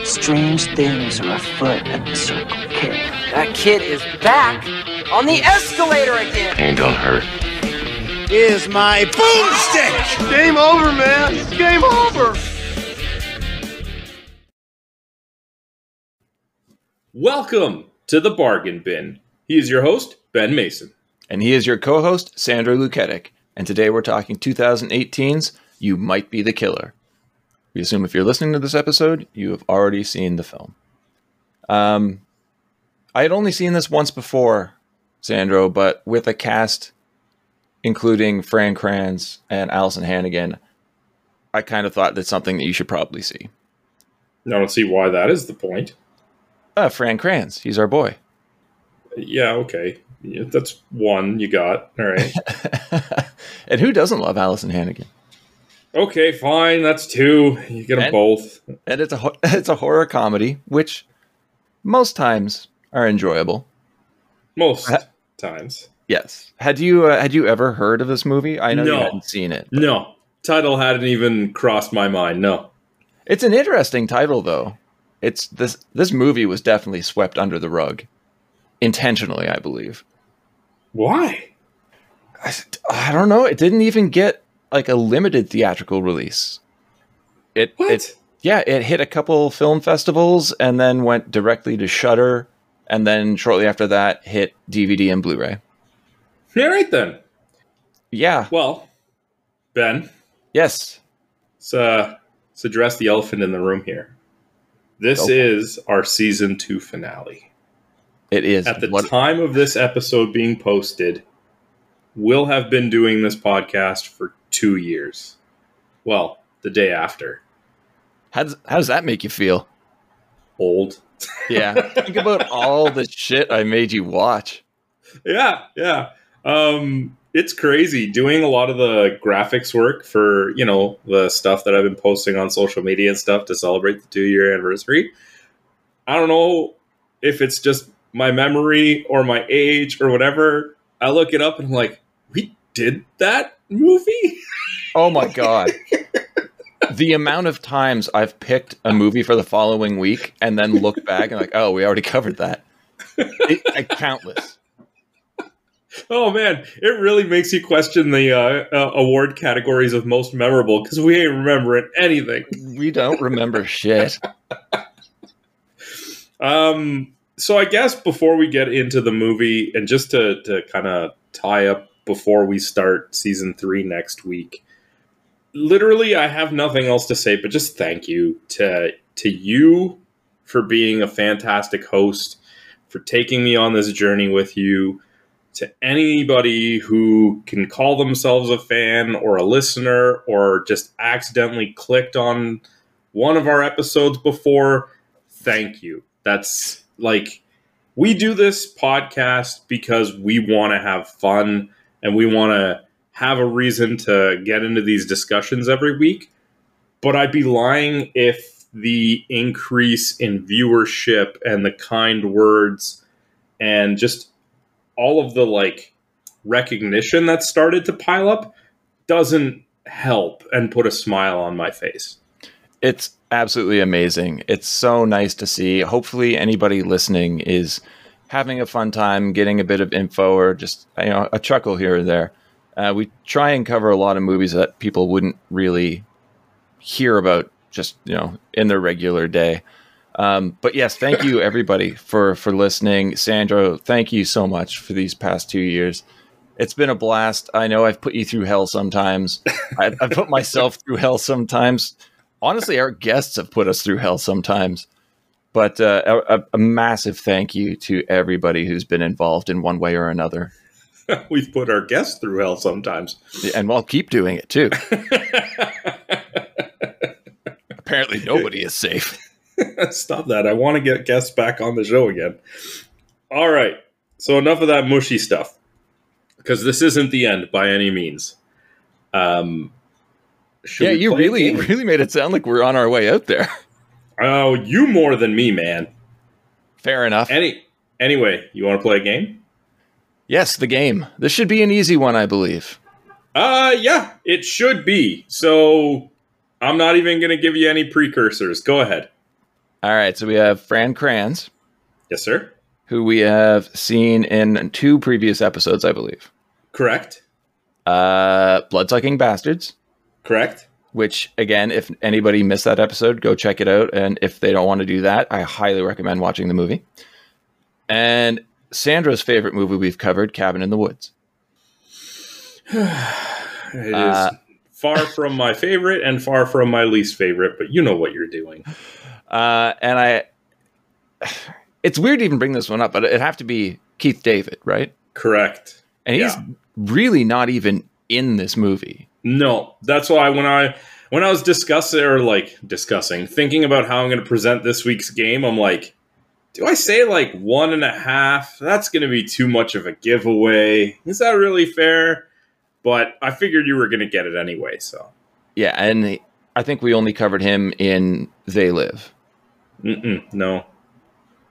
Strange things are afoot at the Circle K. That kid is back on the escalator again. Ain't gonna hurt. Is my boomstick! Game over, man. It's game over. Welcome to the Bargain Bin. He is your host, Ben Mason. And he is your co host, Sandra Luketic. And today we're talking 2018's You Might Be the Killer. We assume if you're listening to this episode, you have already seen the film. Um, I had only seen this once before, Sandro, but with a cast including Fran Kranz and Alyson Hannigan, I kind of thought that's something that you should probably see. I don't see why that is the point. Uh, Fran Kranz, he's our boy. Yeah, okay. Yeah, that's one you got. All right. and who doesn't love Alyson Hannigan? Okay, fine. That's two. You get them And- both. And it's a it's a horror comedy, which most times are enjoyable. Most Uh, times. Yes. Had you uh, had you ever heard of this movie? I know you hadn't seen it. No. Title hadn't even crossed my mind. No. It's an interesting title, though. It's this this movie was definitely swept under the rug, intentionally, I believe. Why? I, I don't know. It didn't even get like a limited theatrical release. It What? it yeah, it hit a couple film festivals and then went directly to Shudder, and then shortly after that hit DVD and Blu-ray. All right then. Yeah. Well, Ben, Yes. let's, uh, let's address the elephant in the room here. This Go. is our season two finale. It is. At the What- time of this episode being posted, we'll have been doing this podcast for two years. Well, the day after. how does how does that make you feel? Old. Yeah. Think about all the shit I made you watch. yeah, yeah. Um, it's crazy doing a lot of the graphics work for you know the stuff that I've been posting on social media and stuff to celebrate the two year anniversary. I don't know if it's just my memory or my age or whatever. I look it up and I'm like, we did that movie. Oh my god. the amount of times I've picked a movie for the following week and then look back and like, oh, we already covered that. It, I, countless. Oh man, it really makes you question the uh, uh, award categories of most memorable because we ain't remembering anything. We don't remember shit. Um, so I guess before we get into the movie, and just to to kind of tie up before we start season three next week, literally, I have nothing else to say, but just thank you to to you for being a fantastic host, for taking me on this journey with you. To anybody who can call themselves a fan or a listener or just accidentally clicked on one of our episodes before, thank you. That's like we do this podcast because we want to have fun and we want to have a reason to get into these discussions every week. But I'd be lying if the increase in viewership and the kind words and just all of the like recognition that started to pile up doesn't help and put a smile on my face. It's absolutely amazing. It's so nice to see. Hopefully, anybody listening is having a fun time, getting a bit of info or just you know a chuckle here or there. Uh, we try and cover a lot of movies that people wouldn't really hear about just you know in their regular day. Um, but yes, thank you everybody for for listening. Sandro, thank you so much for these past two years. It's been a blast. I know I've put you through hell sometimes. I've, I've put myself through hell sometimes. Honestly, our guests have put us through hell sometimes. But uh, a, a- massive thank you to everybody who's been involved in one way or another. We've put our guests through hell sometimes. And we'll keep doing it too. Apparently, nobody is safe. Stop that. I want to get guests back on the show again. All right. So, enough of that mushy stuff because this isn't the end by any means. Um, yeah, you really, really made it sound like we're on our way out there. Oh, you more than me, man. Fair enough. Any anyway, you want to play a game? yes, the game. This should be an easy one, I believe. Uh, yeah, it should be. So, I'm not even going to give you any precursors. Go ahead. All right, so we have Fran Kranz, Yes, sir. who we have seen in two previous episodes, I believe. Correct. Uh, Bloodsucking Bastards, Correct. Which again, if anybody missed that episode, go check it out. And if they don't want to do that, I highly recommend watching the movie. And Sandra's favorite movie we've covered, Cabin in the Woods. It is Uh, far from my favorite and far from my least favorite, but you know what you're doing. Uh, and I, it's weird to even bring this one up, but it'd have to be Keith David, right? Correct. And he's Yeah. really not even in this movie. No, that's why when I when I was discussing or like discussing, thinking about how I'm going to present this week's game, I'm like, do I say like one and a half? That's going to be too much of a giveaway. Is that really fair? But I figured you were going to get it anyway, so Yeah, and I think we only covered him in They Live Mm-mm, no,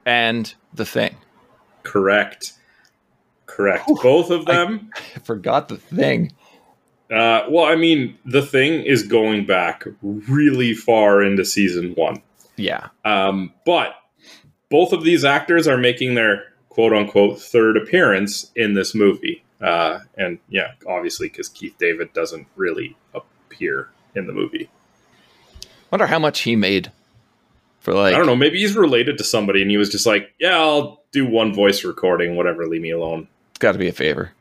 and The Thing. correct, correct. Both of them. I forgot The Thing. Uh, well, I mean, the thing is going back really far into season one. Yeah, Um, but both of these actors are making their quote unquote third appearance in this movie. Uh, and yeah, obviously, because Keith David doesn't really appear in the movie. wonder how much he made for like. I don't know. Maybe he's related to somebody and he was just like, yeah, I'll do one voice recording, whatever, leave me alone. It's got to be a favor.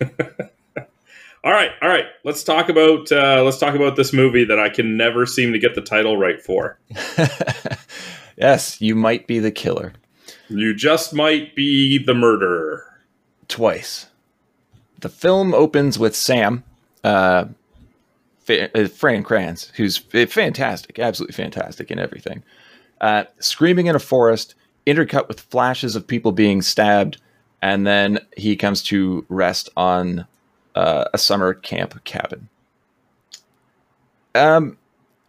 All right, all right. Let's talk about uh, let's talk about this movie that I can never seem to get the title right for. yes, you might be the killer You just might be the murderer. twice. The film opens with Sam, uh, uh, Fran Kranz, who's fantastic, absolutely fantastic in everything, uh, screaming in a forest, intercut with flashes of people being stabbed, and then he comes to rest on uh, a summer camp cabin. Um,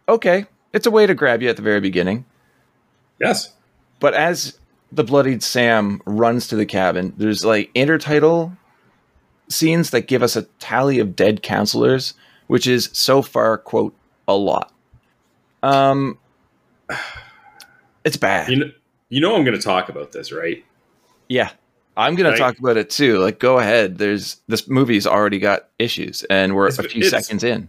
okay, it's a way to grab you at the very beginning. Yes. But as the bloodied Sam runs to the cabin, there's like intertitle scenes that give us a tally of dead counselors, which is so far, quote, a lot. Um, it's bad. You know, you know I'm going to talk about this, right? yeah, I'm gonna talk about it too. Like, go ahead. There's this movie's already got issues, and we're It's- a few seconds in.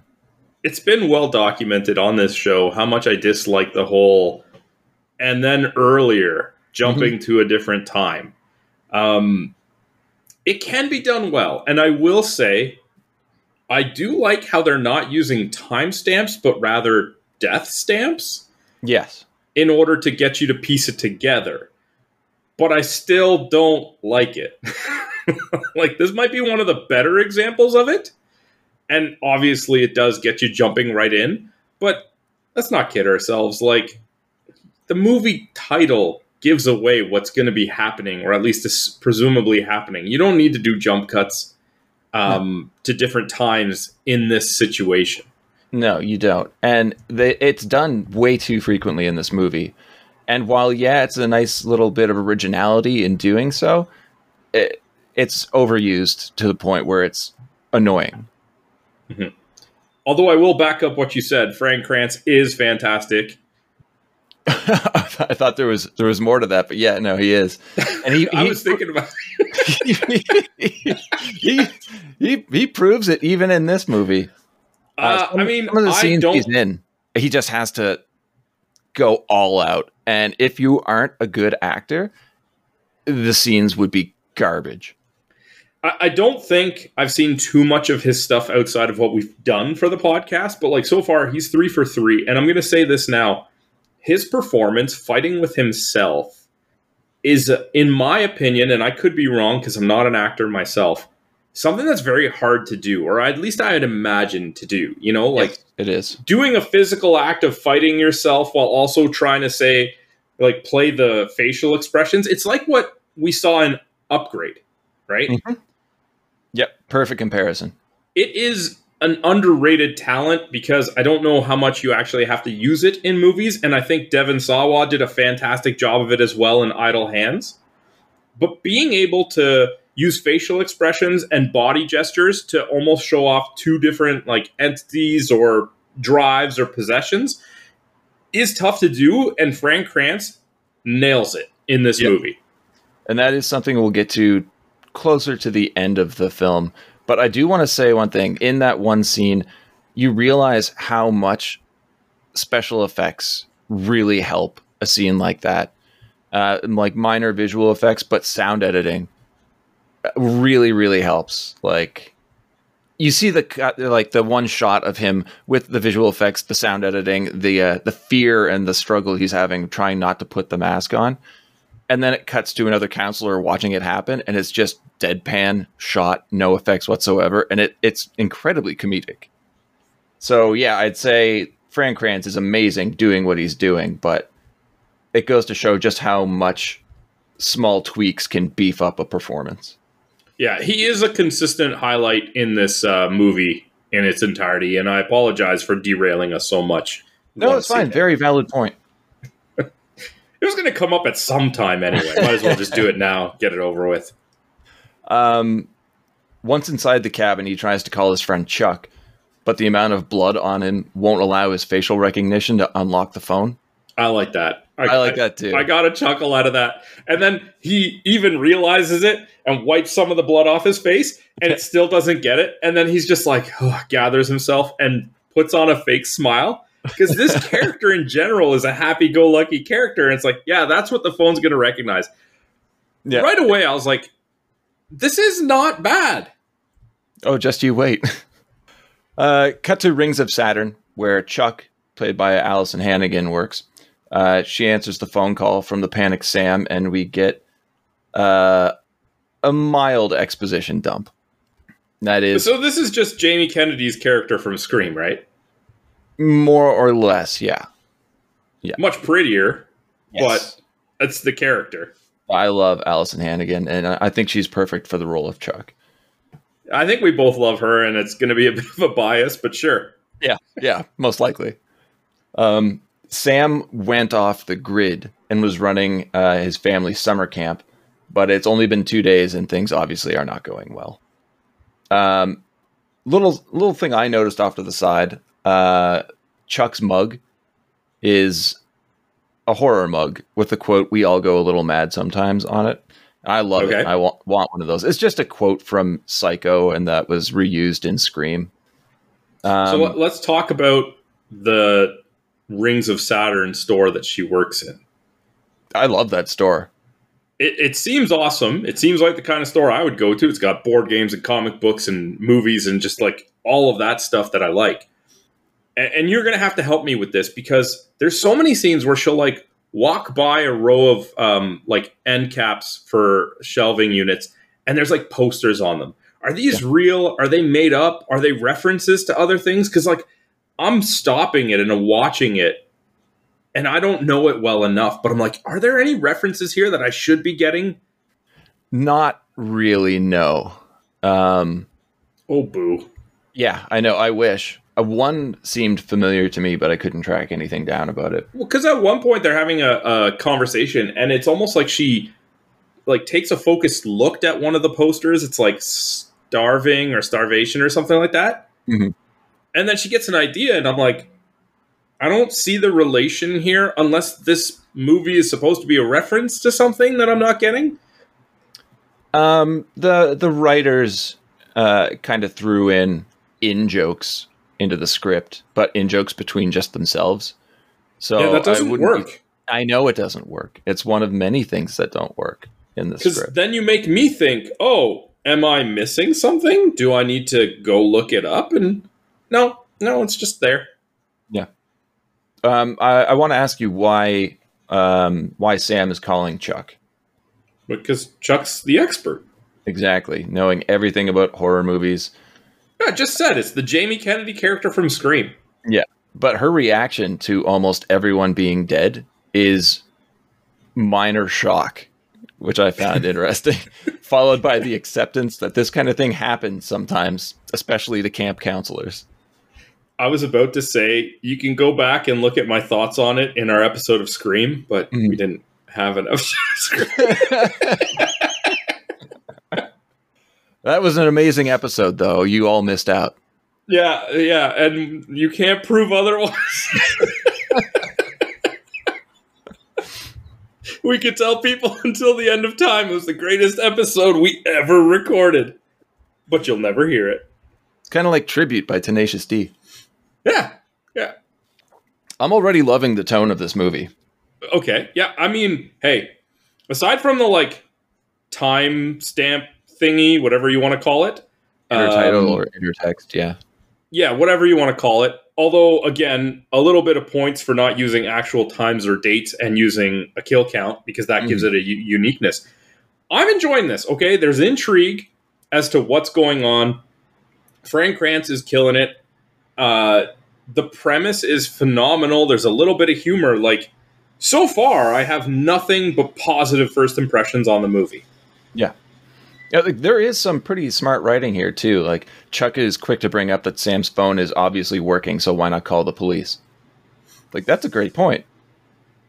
It's been well documented on this show how much I dislike the whole and then earlier jumping to a different time. Um, it can be done well, and I will say I do like how they're not using timestamps but rather death stamps. Yes. in order to get you to piece it together. But I still don't like it. like, this might be one of the better examples of it. And obviously, it does get you jumping right in. But let's not kid ourselves. Like, the movie title gives away what's going to be happening, or at least is presumably happening. You don't need to do jump cuts um, to different times in this situation. No, you don't. And they, it's done way too frequently in this movie. And while, yeah, it's a nice little bit of originality in doing so, it, it's overused to the point where it's annoying. Although I will back up what you said, Frank Kranz is fantastic. I thought there was there was more to that, but yeah, no, he is. And he I he, was thinking about he, he he proves it even in this movie. Uh, some- I mean, some of the I scenes don't. he's in, he just has to go all out. And if you aren't a good actor, the scenes would be garbage. I, I don't think I've seen too much of his stuff outside of what we've done for the podcast. But like so far, he's three for three. And I'm going to say this now: his performance fighting with himself is, in my opinion, and I could be wrong because I'm not an actor myself. Something that's very hard to do, or at least I had imagined to do. You know, like Yes, it is. doing a physical act of fighting yourself while also trying to say like play the facial expressions it's like what we saw in upgrade right Mhm. Yep, perfect comparison. it is an underrated talent because i don't know how much you actually have to use it in movies and i think Devon Sawa did a fantastic job of it as well in idle hands but being able to use facial expressions and body gestures to almost show off two different like entities or drives or possessions is tough to do, and Frank Kranz nails it in this Yep. movie. and that is something we'll get to closer to the end of the film. But I do want to say one thing. In that one scene, you realize how much special effects really help a scene like that. Uh, like minor visual effects, but sound editing really, really helps. Like you see the like the one shot of him with the visual effects, the sound editing, the uh, the fear and the struggle he's having trying not to put the mask on. And then it cuts to another counselor watching it happen and it's just deadpan shot no effects whatsoever and it, it's incredibly comedic. So yeah i'd say Fran kranz is amazing doing what he's doing but it goes to show just how much small tweaks can beef up a performance Yeah, he is a consistent highlight in this uh, movie in its entirety, and I apologize for derailing us so much. no it's fine very valid point It was going to come up at some time anyway. Might as well just do it now, get it over with. Um, once inside the cabin, he tries to call his friend Chuck, but the amount of blood on him won't allow his facial recognition to unlock the phone. I like that. I like that too. I got a chuckle out of that. And then he even realizes it and wipes some of the blood off his face, and it still doesn't get it. And then he's just like, oh, gathers himself and puts on a fake smile. Because this character in general is a happy go lucky character. And it's like, yeah, that's what the phone's going to recognize. Yeah. Right away, I was like, this is not bad. Oh, just you wait. uh, cut to Rings of Saturn, where Chuck, played by Alyson Hannigan, works. Uh, she answers the phone call from the panicked Sam, and we get uh, a mild exposition dump. That is So this is just Jamie Kennedy's character from Scream, right? more or less, yeah. Yeah. Much prettier, Yes. but it's the character. I love Alyson Hannigan, and I I think she's perfect for the role of Chuck. I think we both love her, and it's going to be a bit of a bias, but sure. Yeah, yeah, most likely. Um, Sam went off the grid and was running uh, his family's summer camp, but it's only been two days, and things obviously are not going well. Um, little little thing I noticed off to the side: uh, Chuck's mug is a horror mug with the quote "We all go a little mad sometimes" on it. I love Okay. it. I want want one of those. It's just a quote from Psycho, and that was reused in Scream. Um, so let, let's talk about the Rings of Saturn store that she works in. I love that store. It, it seems awesome. It seems like the kind of store I would go to. It's got board games and comic books and movies and just like all of that stuff that I like. And, and you're going to have to help me with this because there's so many scenes where she'll like walk by a row of um, like end caps for shelving units and there's like posters on them. Are these real? Are they made up? Are they references to other things? Because like I'm stopping it and watching it and I don't know it well enough, but I'm like, are there any references here that I should be getting? Not really, no. Um, Oh, boo. yeah, I know. I wish. Uh, one seemed familiar to me, but I couldn't track anything down about it. Well, because at one point they're having a, a conversation, and it's almost like she like takes a focused look at one of the posters. It's like starving or starvation or something like that. Mhm. And then she gets an idea, and I'm like, I don't see the relation here unless this movie is supposed to be a reference to something that I'm not getting. Um, the the writers uh, kind of threw in in jokes into the script, but in jokes between just themselves. So yeah, that doesn't wouldn't work. be- I know it doesn't work. It's one of many things that don't work in the script. then you make me think, oh, am I missing something? Do I need to go look it up? And no, no, it's just there. Um, I, I want to ask you why um, why Sam is calling Chuck Because Chuck's the expert. exactly, knowing everything about horror movies. Yeah, I just said it's the Jamie Kennedy character from Scream. Yeah, but her reaction to almost everyone being dead is minor shock, which I found interesting, followed by the acceptance that this kind of thing happens sometimes, especially to camp counselors. I was about to say you can go back and look at my thoughts on it in our episode of Scream, but Mhm. we didn't have enough. Scream. That was an amazing episode, though. You all missed out. yeah, yeah, and you can't prove otherwise. we could tell people until the end of time it was the greatest episode we ever recorded. But you'll never hear it. It's kind of like Tribute by Tenacious D. Yeah. Yeah. I'm already loving the tone of this movie. Okay. Yeah. I mean, hey, aside from the like time stamp thingy, whatever you want to call it, Intertitle um, or intertext, yeah. yeah, whatever you want to call it. Although, again, a little bit of points for not using actual times or dates and using a kill count because that gives it a u- uniqueness. I'm enjoying this. Okay, there's intrigue as to what's going on. Frank Kranz is killing it. Uh, the premise is phenomenal. There's a little bit of humor. Like so far, I have nothing but positive first impressions on the movie. Yeah, like, there is some pretty smart writing here too. Like Chuck is quick to bring up that Sam's phone is obviously working, so why not call the police? Like that's a great point.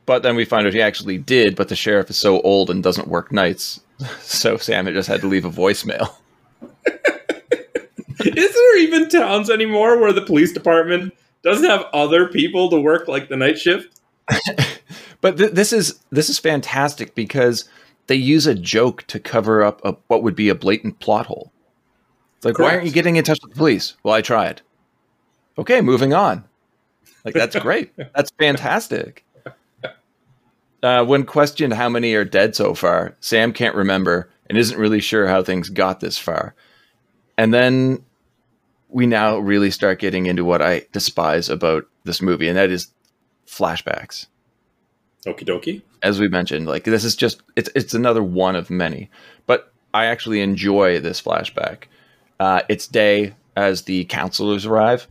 But then we find out he actually did, but the sheriff is so old and doesn't work nights, so Sam had just had to leave a voicemail. Is there even towns anymore where the police department doesn't have other people to work like the night shift? But th- this is this is fantastic because they use a joke to cover up a, what would be a blatant plot hole. It's like, why aren't you getting in touch with the police? Well, I tried. Okay, moving on. Like that's great. That's fantastic. Uh, when questioned how many are dead so far, Sam can't remember and isn't really sure how things got this far. And then we now really start getting into what I despise about this movie, and that is flashbacks Okie dokie. as we mentioned, like this is just it's it's another one of many. But I actually enjoy this flashback. Uh, it's day as the counselors arrive.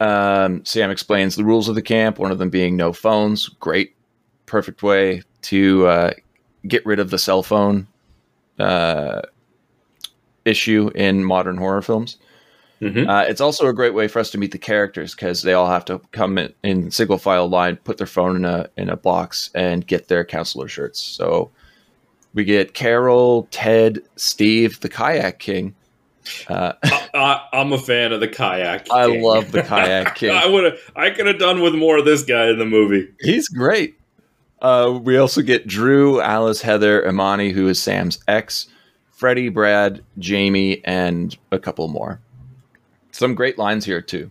Um, Sam explains the rules of the camp. One of them being no phones. Great, perfect way to uh, get rid of the cell phone uh, issue in modern horror films. Mhm. Uh, it's also a great way for us to meet the characters because they all have to come in, in single file line, put their phone in a in a box, and get their counselor shirts. So we get Carol, Ted, Steve, the Kayak King. Uh, I, I'm a fan of the kayak. King. I love the Kayak King. I would. I could have done with more of this guy in the movie. He's great. Uh, we also get Drew, Alice, Heather, Imani, who is Sam's ex, Freddie, Brad, Jamie, and a couple more. Some great lines here too.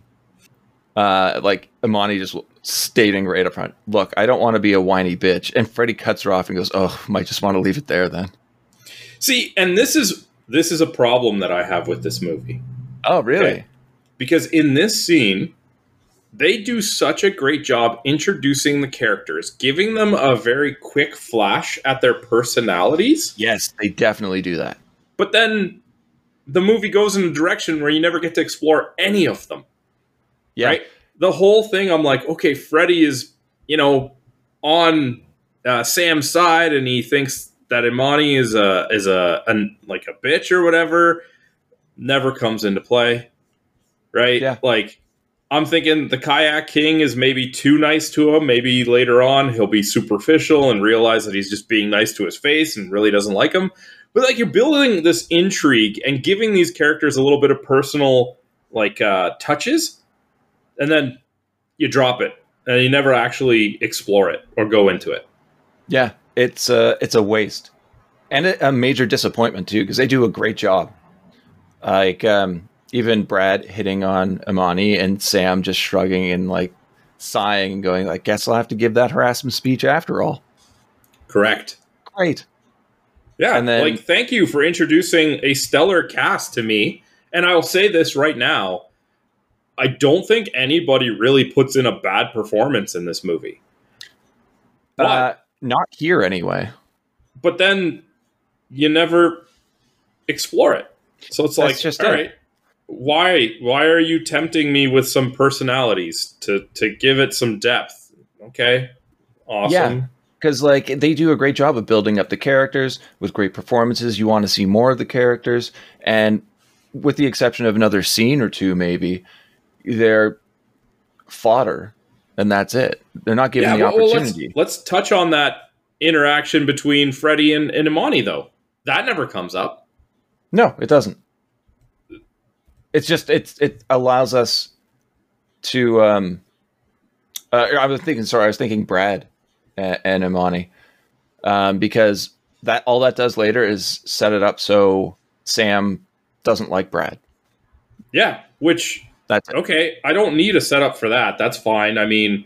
Uh, like Imani just stating right up front, "Look, I don't want to be a whiny bitch," and Freddie cuts her off and goes, "Oh, might just want to leave it there then." See, and this is this is a problem that I have with this movie Oh, really? Okay. because in this scene, they do such a great job introducing the characters, giving them a very quick flash at their personalities, Yes, they definitely do that. but then the movie goes in a direction where you never get to explore any of them. Yeah, right? The whole thing, I'm like, okay, Freddie is, you know, on uh, Sam's side, and he thinks that Imani is a is a, a like a bitch or whatever. Never comes into play, right? Yeah. Like, I'm thinking the kayak king is maybe too nice to him. Maybe later on he'll be superficial and realize that he's just being nice to his face and really doesn't like him. But like, you're building this intrigue and giving these characters a little bit of personal like uh, touches and then you drop it and you never actually explore it or go into it. Yeah, it's a it's a waste, and a, a major disappointment too because they do a great job. Like um, even Brad hitting on Imani and Sam just shrugging and like sighing and going like, "Guess I'll have to give that harassment speech after all." Correct. Great. Yeah, And then- like thank you for introducing a stellar cast to me. And I will say this right now, I don't think anybody really puts in a bad performance in this movie. But, Uh, not here anyway. but then you never explore it. So it's That's like, just all it. right, why why are you tempting me with some personalities to to give it some depth? Okay, awesome. Because like they do a great job of building up the characters with great performances. You want to see more of the characters, and with the exception of another scene or two, maybe they're fodder, and that's it. They're not given the well, well, opportunity. let's, let's touch on that interaction between Freddie and, and Imani, though. That never comes up. no, it doesn't. It's just it's it allows us to. um uh, I was thinking. Sorry, I was thinking Brad and, and Imani. um, because that all that does later is set it up so Sam doesn't like Brad. Yeah, which That's it. okay. I don't need a setup for that. That's fine. I mean,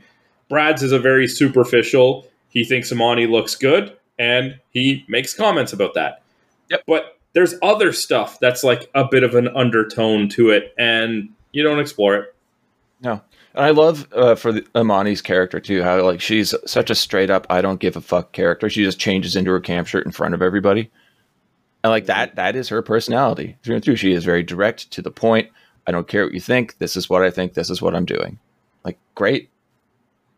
Brad's is a very superficial. He thinks Imani looks good, and he makes comments about that. Yep. But there's other stuff that's like a bit of an undertone to it, and you don't explore it. No, and I love uh, for the, Imani's character too. How like she's such a straight up I don't give a fuck character. She just changes into her camp shirt in front of everybody, and like that that is her personality through and through. She is very direct to the point. I don't care what you think. This is what I think. This is what I'm doing. Like great.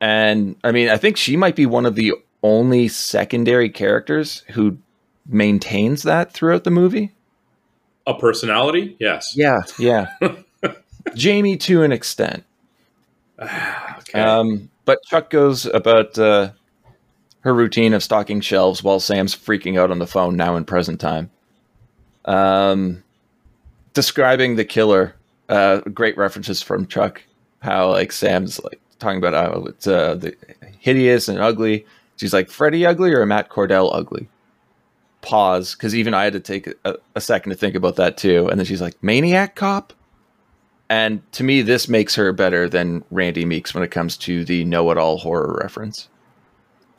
And I mean, I think she might be one of the only secondary characters who maintains that throughout the movie. A personality, yes. Yeah, yeah. Jamie to an extent. Okay. Um, but Chuck goes about uh, her routine of stocking shelves while Sam's freaking out on the phone now in present time. Um, describing the killer, uh, great references from Chuck. How like Sam's like talking about how it's uh, the hideous and ugly. She's like Freddie ugly or Matt Cordell ugly. Pause, because even I had to take a, a second to think about that too. And then she's like maniac cop. And to me, this makes her better than Randy Meeks when it comes to the know-it-all horror reference.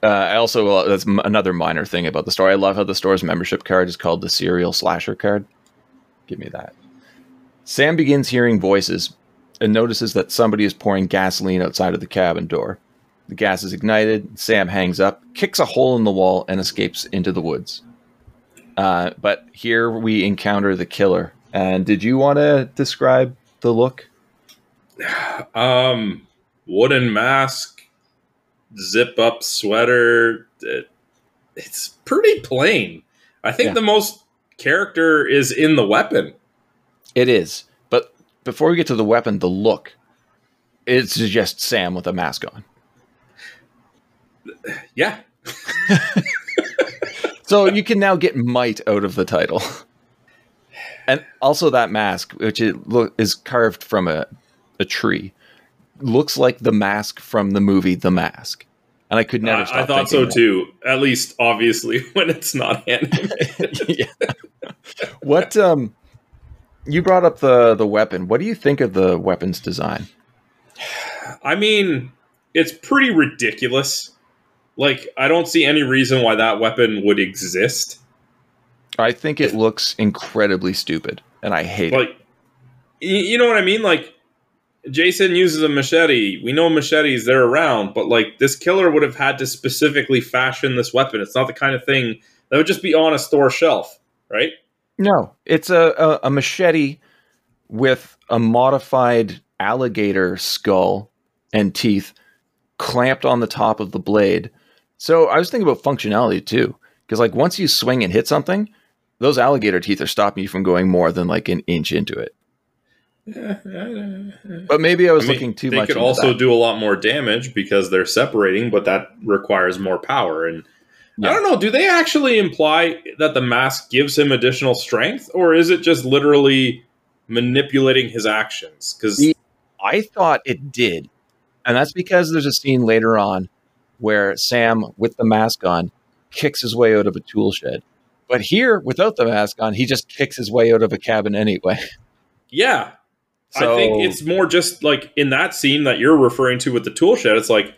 Uh, I also uh, that's m- another minor thing about the store. I love how the store's membership card is called the serial slasher card. Give me that. Sam begins hearing voices and notices that somebody is pouring gasoline outside of the cabin door. The gas is ignited. Sam hangs up, kicks a hole in the wall, and escapes into the woods. Uh, but here we encounter the killer. And did you want to describe the look? Um, wooden mask, zip up sweater. It, it's pretty plain. I think Yeah. the most character is in the weapon. It is. But before we get to the weapon, the look, it's just Sam with a mask on. Yeah, So you can now get might out of the title. And also that mask, which it look, is carved from a, a tree, looks like the mask from the movie The Mask. And I could never I, stop I thought so thinking too. At least, obviously, when it's not animated. yeah. What um you brought up the the weapon. What do you think of the weapon's design? I mean, it's pretty ridiculous. Like, I don't see any reason why that weapon would exist. I think it looks incredibly stupid and I hate it. Like, y- you know what I mean? Like, Jason uses a machete. We know machetes, they're around, but like, this killer would have had to specifically fashion this weapon. It's not the kind of thing that would just be on a store shelf, right? No, it's a, a, a machete with a modified alligator skull and teeth clamped on the top of the blade. So I was thinking about functionality too, because like once you swing and hit something, those alligator teeth are stopping you from going more than like an inch into it. But maybe I was I mean, looking too they much. They could also that. do a lot more damage because they're separating, but that requires more power. And Yeah. I don't know, do they actually imply that the mask gives him additional strength, or is it just literally manipulating his actions? Because I thought it did. And that's because there's a scene later on where Sam, with the mask on, kicks his way out of a tool shed. But here, without the mask on, he just kicks his way out of a cabin anyway. yeah, I think it's more just like in that scene that you're referring to with the tool shed. It's like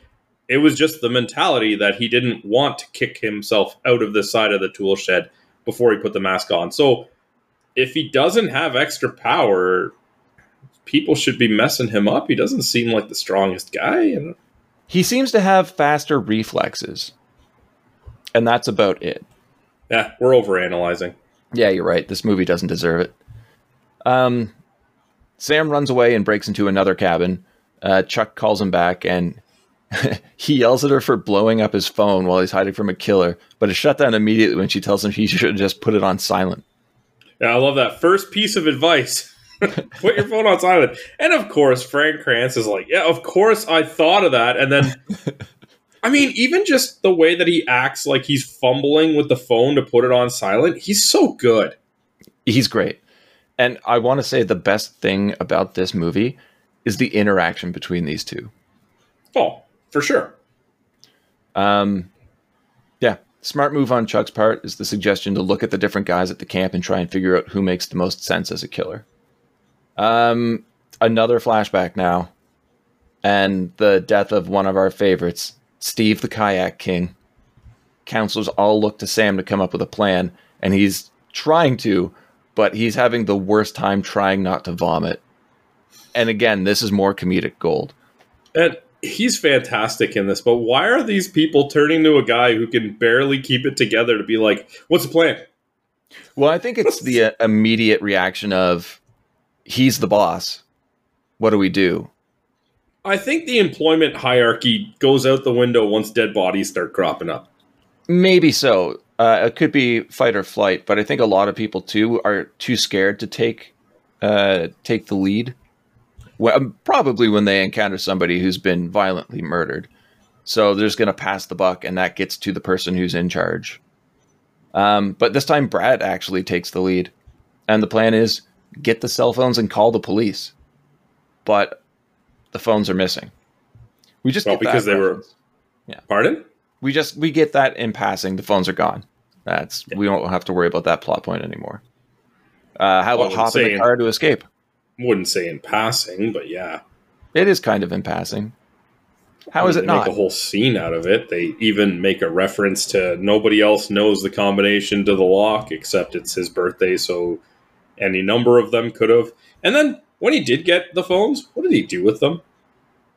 it was just the mentality that he didn't want to kick himself out of the side of the tool shed before he put the mask on. So if he doesn't have extra power, people should be messing him up. He doesn't seem like the strongest guy. And He seems to have faster reflexes. And that's about it. Yeah, we're overanalyzing. Yeah, you're right. This movie doesn't deserve it. Um, Sam runs away and breaks into another cabin. Uh, Chuck calls him back and he yells at her for blowing up his phone while he's hiding from a killer, but it's shut down immediately when she tells him he should just put it on silent. Yeah, I love that first piece of advice. Put your phone on silent. And of course, Frank Kranz is like, yeah, of course I thought of that. And then, I mean, even just the way that he acts like he's fumbling with the phone to put it on silent, he's so good. He's great. And I want to say the best thing about this movie is the interaction between these two. Oh, for sure. Um, yeah, smart move on Chuck's part is the suggestion to look at the different guys at the camp and try and figure out who makes the most sense as a killer. Um, another flashback now, and the death of one of our favorites, Steve the Kayak King. Counselors all look to Sam to come up with a plan, and he's trying to, but he's having the worst time trying not to vomit. And again, this is more comedic gold. And he's fantastic in this, but why are these people turning to a guy who can barely keep it together to be like, "What's the plan?" Well, I think it's the uh, immediate reaction of he's the boss. What do we do? I think the employment hierarchy goes out the window once dead bodies start cropping up. Maybe so. Uh, it could be fight or flight, but I think a lot of people too are too scared to take uh, take the lead. Well, um, probably when they encounter somebody who's been violently murdered, so they're just going to pass the buck, and that gets to the person who's in charge. Um, but this time, Brad actually takes the lead, and the plan is get the cell phones and call the police. But the phones are missing. We just Well, get that because they were- Yeah. Pardon? we just we get that in passing. The phones are gone. That's we don't have to worry about that plot point anymore. Uh, how about hop in the car to escape? Wouldn't say in passing, but yeah. It is kind of in passing. How is They it not? Make a whole scene out of it. They even make a reference to nobody else knows the combination to the lock except it's his birthday, so any number of them could have. And then when he did get the phones, what did he do with them?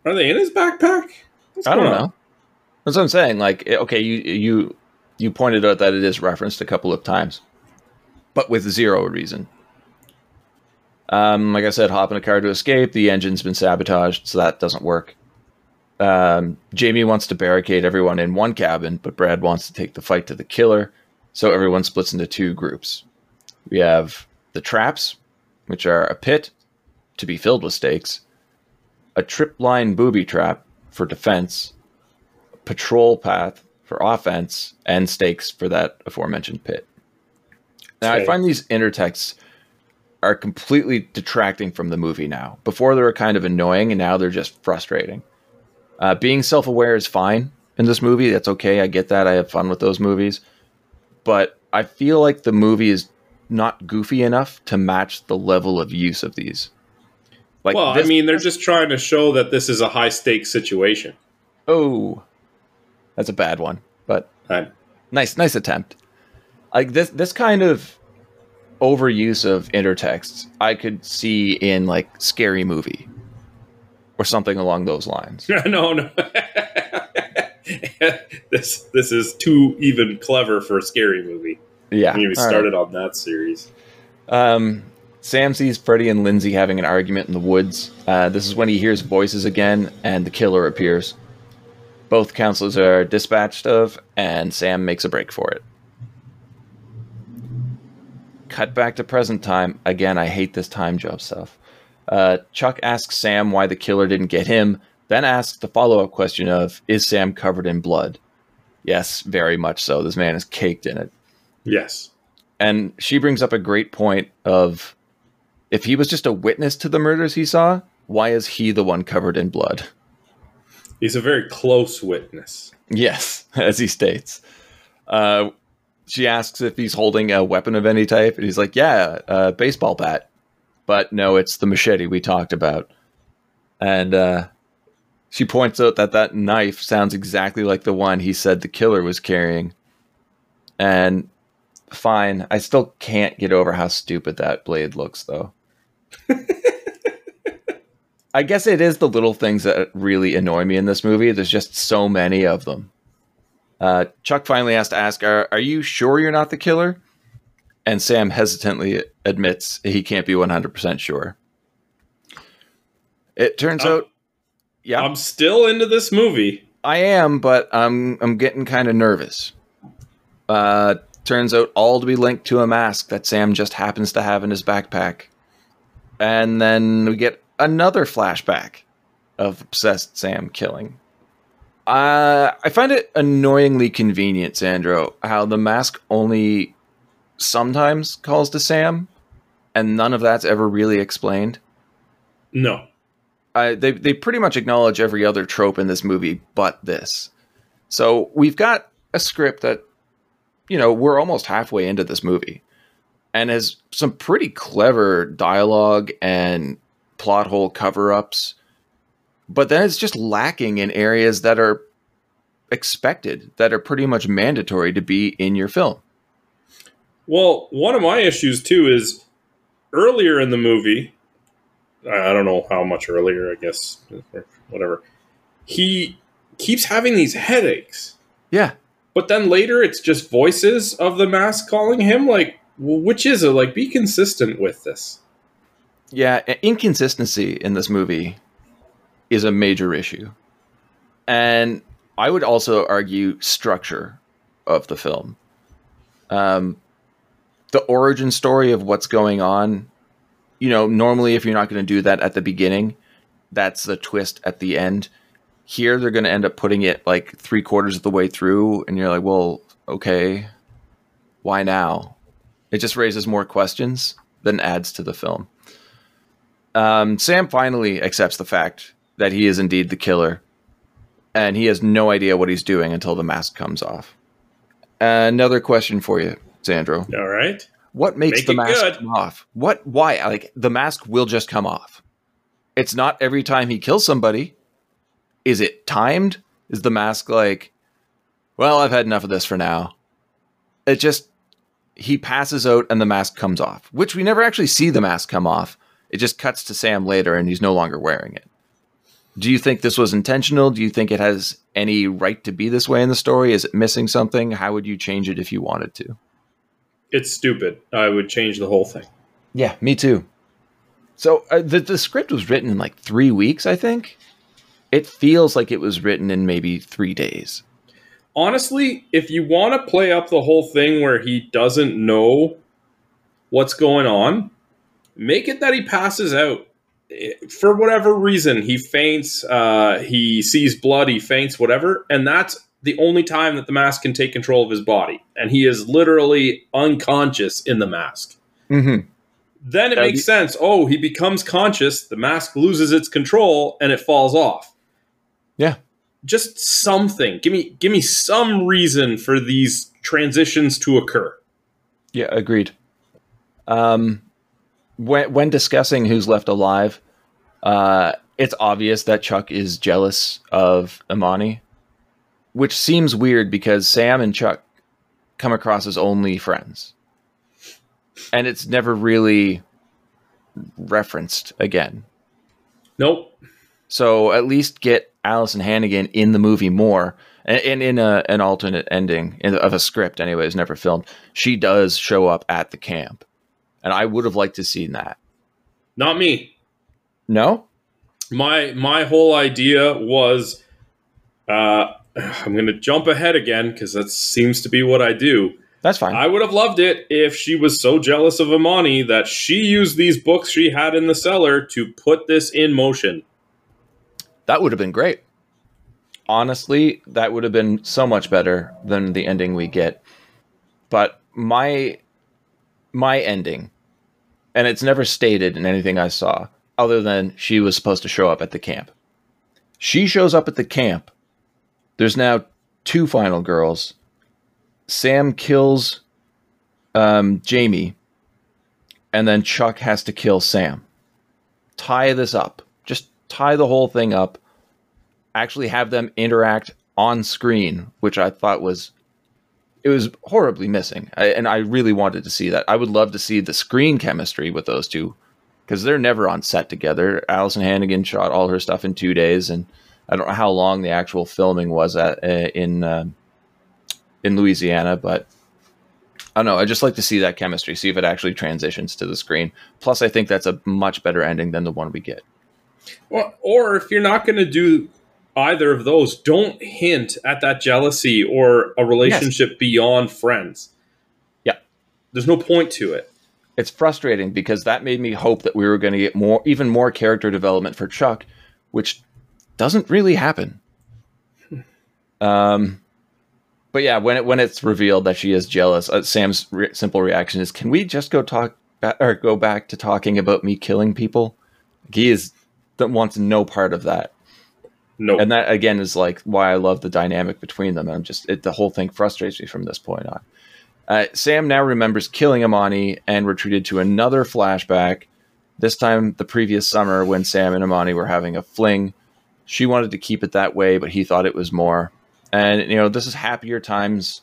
Are they in his backpack? What's I don't on? know. That's what I'm saying. Like, okay, you you you pointed out that it is referenced a couple of times, but with zero reason. Um, like I said, hop in a car to escape. The engine's been sabotaged, so that doesn't work. Um, Jamie wants to barricade everyone in one cabin, but Brad wants to take the fight to the killer, so everyone splits into two groups. We have the traps, which are a pit to be filled with stakes, a trip line booby trap for defense, patrol path for offense, and stakes for that aforementioned pit. Now, I find these intertexts are completely detracting from the movie now. Before they were kind of annoying, and now they're just frustrating. Uh, being self aware is fine in this movie. That's okay. I get that. I have fun with those movies. But I feel like the movie is not goofy enough to match the level of use of these. Like, well, this- I mean, they're just trying to show that this is a high stakes situation. oh, that's a bad one. But I, nice nice attempt like this this kind of overuse of intertext i could see in like scary movie or something along those lines no, no. this this is too even clever for a scary movie. yeah We all right. started on that series. um sam sees freddie and lindsay having an argument in the woods uh, this is when he hears voices again and the killer appears both counselors are dispatched of and sam makes a break for it cut back to present time. Again, I hate this time jump stuff. Uh, Chuck asks Sam why the killer didn't get him, then asks the follow up question of, Is Sam covered in blood? Yes, very much so. This man is caked in it. Yes. And she brings up a great point of if he was just a witness to the murders he saw, why is he the one covered in blood? He's a very close witness. Yes, as he states. Uh, she asks if he's holding a weapon of any type, and he's like, "Yeah, a baseball bat." But no, it's the machete we talked about. And uh, she points out that that knife sounds exactly like the one he said the killer was carrying. And fine, I still can't get over how stupid that blade looks, though. I guess it is the little things that really annoy me in this movie. There's just so many of them. Uh, Chuck finally has to ask, are, are you sure you're not the killer? And Sam hesitantly admits he can't be 100% sure. It turns out, yeah, I'm still into this movie. I am, but I'm I'm getting kind of nervous. Uh, turns out all to be linked to a mask that Sam just happens to have in his backpack, and then we get another flashback of obsessed Sam killing. Uh, I find it annoyingly convenient, Sandro, how the mask only sometimes calls to Sam, and none of that's ever really explained. No. I, they they pretty much acknowledge every other trope in this movie but this. So we've got a script that you know, we're almost halfway into this movie and has some pretty clever dialogue and plot hole cover ups. But then it's just lacking in areas that are expected, that are pretty much mandatory to be in your film. Well, one of my issues too is earlier in the movie, I don't know how much earlier, I guess, whatever, he keeps having these headaches. Yeah. But then later it's just voices of the mask calling him. Like, which is it? Like, be consistent with this. Yeah, inconsistency in this movie is a major issue. And I would also argue structure of the film. Um, the origin story of what's going on, you know, normally if you're not going to do that at the beginning, that's the twist at the end. Here, they're going to end up putting it like three quarters of the way through, and you're like, well, okay, why now? It just raises more questions than adds to the film. Um, Sam finally accepts the fact that he is indeed the killer, and he has no idea what he's doing until the mask comes off. Another question for you, Sandro. All right. What makes Make the mask good. come off? What? Why? Like the mask will just come off. It's not every time he kills somebody. Is it timed? Is the mask like, well, I've had enough of this for now. It just he passes out and the mask comes off, which we never actually see the mask come off. It just cuts to Sam later and he's no longer wearing it. Do you think this was intentional? Do you think it has any right to be this way in the story? Is it missing something? How would you change it if you wanted to? It's stupid. I would change the whole thing. Yeah, me too. So uh, the the script was written in like three weeks, I think. It feels like it was written in maybe three days. Honestly, if you want to play up the whole thing where he doesn't know what's going on, make it that he passes out. Eh, For whatever reason, he faints, uh, he sees blood, he faints, whatever, and that's the only time that the mask can take control of his body. And he is literally unconscious in the mask. Mm-hmm. Then it That'd makes be- sense. Oh, he becomes conscious, the mask loses its control, and it falls off. Yeah. Just something. Give me give me some reason for these transitions to occur. Yeah, agreed. Um, when when discussing who's left alive, uh, it's obvious that Chuck is jealous of Imani, which seems weird because Sam and Chuck come across as only friends, and it's never really referenced again. Nope. So at least get Alyson Hannigan in the movie more, and, and in a, an alternate ending in, of a script, anyways, never filmed. She does show up at the camp, and I would have liked to seen that. Not me. No, My my whole idea was uh I'm going to jump ahead again cuz that seems to be what I do. that's fine. I would have loved it if she was so jealous of Imani that she used these books she had in the cellar to put this in motion. That would have been great. Honestly, that would have been so much better than the ending we get. But my my ending, and it's never stated in anything I saw, other than she was supposed to show up at the camp. She shows up at the camp. There's now two final girls. Sam kills um, Jamie, and then Chuck has to kill Sam. Tie this up. Just tie the whole thing up. Actually, have them interact on screen, which I thought was it was horribly missing, I, and I really wanted to see that. I would love to see the screen chemistry with those two because they're never on set together. Alyson Hannigan shot all her stuff in two days, and I don't know how long the actual filming was at uh, in uh, in Louisiana, but I don't know. I just like to see that chemistry, see if it actually transitions to the screen. Plus, I think that's a much better ending than the one we get. Or, or if you're not going to do either of those, don't hint at that jealousy or a relationship beyond friends. Yeah. There's no point to it. it's frustrating because that made me hope that we were going to get more even more character development for Chuck, which doesn't really happen. Um, but yeah, when it when it's revealed that she is jealous, uh, Sam's re- simple reaction is, "Can we just go talk ba- or go back to talking about me killing people?" He is that wants no part of that, No. and that again is like why I love the dynamic between them. And I'm just it, the whole thing frustrates me from this point on. Uh, Sam now remembers killing Imani and we're treated to another flashback. This time, the previous summer, when Sam and Imani were having a fling. She wanted to keep it that way, but he thought it was more. And, you know, this is happier times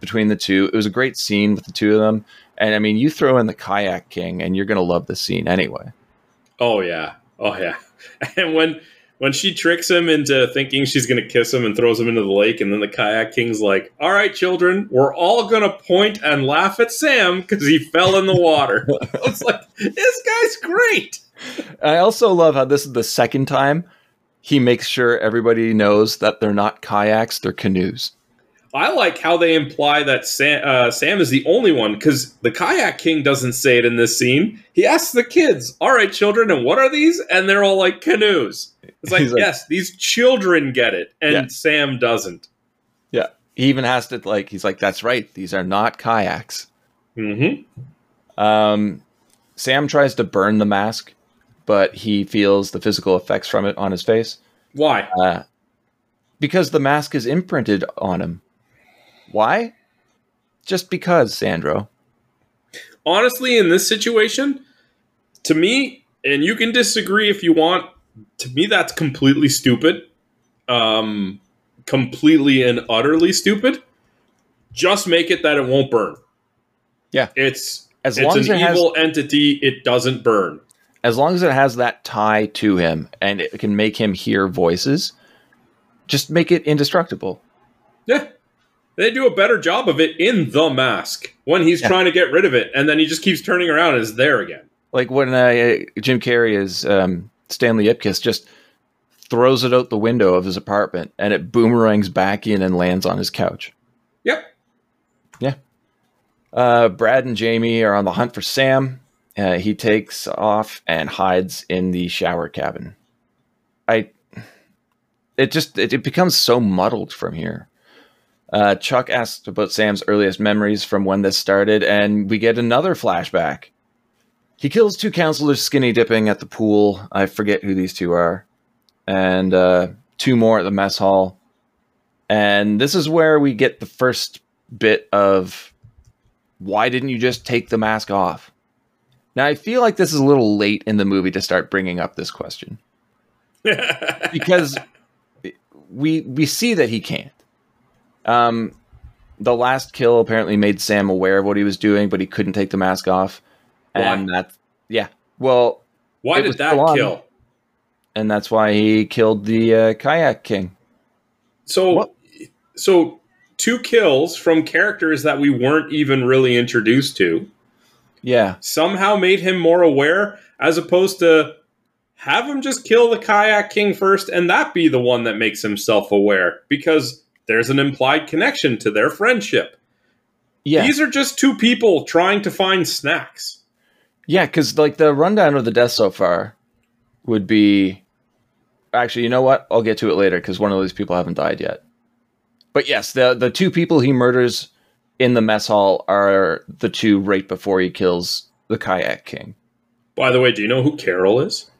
between the two. It was a great scene with the two of them. And, I mean, you throw in the Kayak King, and you're going to love the scene anyway. Oh yeah. Oh yeah. And when when she tricks him into thinking she's going to kiss him and throws him into the lake, and then the kayak king's like, "All right, children, we're all going to point and laugh at Sam because he fell in the water." I was like, "This guy's great." I also love how this is the second time he makes sure everybody knows that they're not kayaks, they're canoes. I like how they imply that Sam, uh, Sam is the only one because the kayak king doesn't say it in this scene. He asks the kids, "All right, children, and what are these?" And they're all like canoes. It's like, like- yes, these children get it, and Yeah. Sam doesn't. Yeah. He even has to, like, he's like, that's right, these are not kayaks. hmm Um, Sam tries to burn the mask, but he feels the physical effects from it on his face Why? uh, because the mask is imprinted on him. Why? Just because, Sandro. honestly, in this situation, to me, and you can disagree if you want, to me, that's completely stupid. Um, completely and utterly stupid. Just make it that it won't burn. Yeah. It's As it's long an as it has- evil entity. It doesn't burn. As long as it has that tie to him and it can make him hear voices, just make it indestructible. Yeah. They do a better job of it in the mask when he's Yeah. trying to get rid of it, and then he just keeps turning around and is there again. Like when uh, Jim Carrey is um, Stanley Ipkiss just throws it out the window of his apartment and it boomerangs back in and lands on his couch. Yep. Yeah. Uh, Brad and Jamie are on the hunt for Sam. Uh, he takes off and hides in the shower cabin. I, it just it, it becomes so muddled from here. Uh, Chuck asked about Sam's earliest memories from when this started, and we get another flashback. He kills two counselors skinny dipping at the pool. I forget who these two are, and uh, two more at the mess hall. And this is where we get the first bit of why didn't you just take the mask off? Now, I feel like this is a little late in the movie to start bringing up this question because we we see that he can't. Um, the last kill apparently made Sam aware of what he was doing, but he couldn't take the mask off, and that's yeah. Well, Why did that kill? and that's why he killed the uh, kayak king. So, What? so two kills from characters that we weren't even really introduced to Yeah, somehow made him more aware, as opposed to have him just kill the kayak king first, and that be the one that makes him self-aware because there's an implied connection to their friendship. yeah, These are just two people trying to find snacks. Yeah. Because like the rundown of the death so far would be actually, you know what? I'll get to it later because one of these people haven't died yet. But yes, the the two people he murders in the mess hall are the two right before he kills the kayak king. By the way, do you know who Carol is?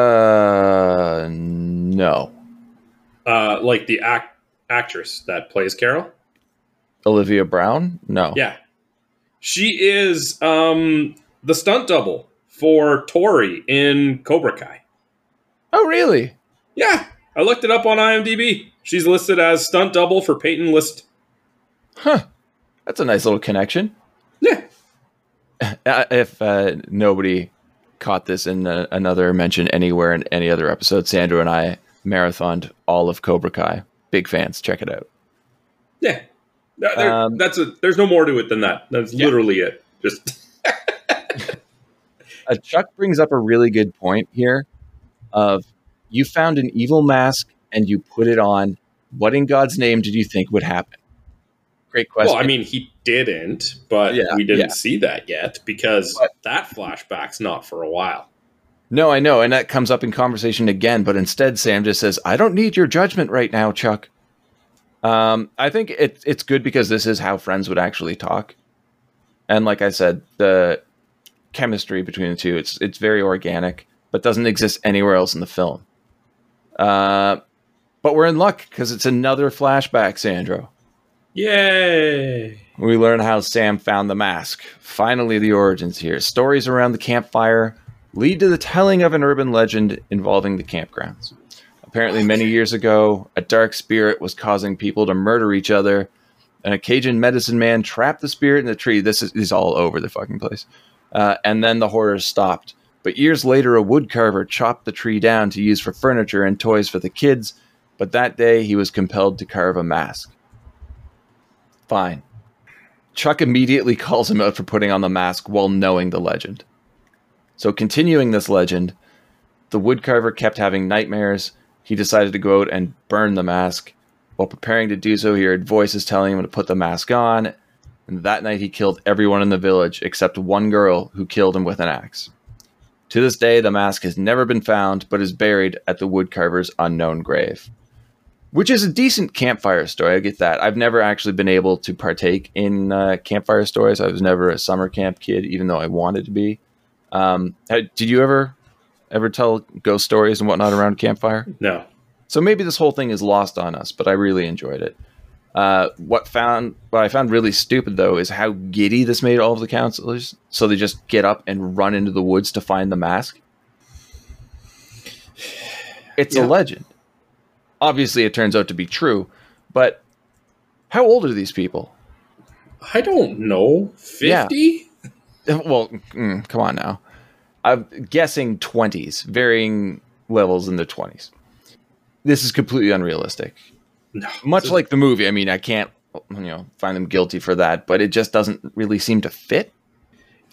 Uh, no, Uh, like the act- actress that plays Carol? Olivia Brown. No, Yeah. She is um, the stunt double for Tori in Cobra Kai. Oh, really? Yeah, I looked it up on IMDb. She's listed as stunt double for Peyton List. Huh. That's a nice little connection. Yeah. Uh, if uh, nobody caught this in uh, another mention anywhere in any other episode, Sandro and I marathoned all of Cobra Kai. Big fans. Check it out. Yeah. There- Um, that's a, there's no more to it than that. That's Yeah. literally it. Just Uh, Chuck brings up a really good point here of you found an evil mask and you put it on. What in God's name did you think would happen? Great question. well, I mean, he didn't, but Yeah, we didn't yeah. see that yet because But- that flashback's not for a while. No, I know, and that comes up in conversation again. But instead, Sam just says, "I don't need your judgment right now, Chuck." Um, I think it, it's good because this is how friends would actually talk, and like I said, the chemistry between the two it's it's very organic, but doesn't exist anywhere else in the film. Uh, but we're in luck because it's another flashback, Sandro. Yay! We learn how Sam found the mask. Finally, the origins here. Stories around the campfire lead to the telling of an urban legend involving the campgrounds. Apparently, many years ago, a dark spirit was causing people to murder each other, and a Cajun medicine man trapped the spirit in the tree. This is, is all over the fucking place. Uh, and then the horrors stopped. But years later, a woodcarver chopped the tree down to use for furniture and toys for the kids. But that day, he was compelled to carve a mask. Fine. Chuck immediately calls him out for putting on the mask while knowing the legend. So, continuing this legend, the woodcarver kept having nightmares. He decided to go out and burn the mask. While preparing to do so, he heard voices telling him to put the mask on. And that night, he killed everyone in the village except one girl who killed him with an axe. To this day, the mask has never been found, but is buried at the woodcarver's unknown grave. Which is a decent campfire story. I get that. I've never actually been able to partake in uh, campfire stories. I was never a summer camp kid, even though I wanted to be. Um, did you ever ever tell ghost stories and whatnot around campfire? No. So maybe this whole thing is lost on us, but I really enjoyed it. Uh, what found what I found really stupid though is how giddy this made all of the counselors. So they just get up and run into the woods to find the mask. It's Yeah. a legend. Obviously, it turns out to be true, but how old are these people? I don't know. Yeah. 50? Well, mm, come on now. I'm guessing 20s, varying levels in the 20s. This is completely unrealistic. No. Much like the movie, I mean, I can't, you know, find them guilty for that, but it just doesn't really seem to fit.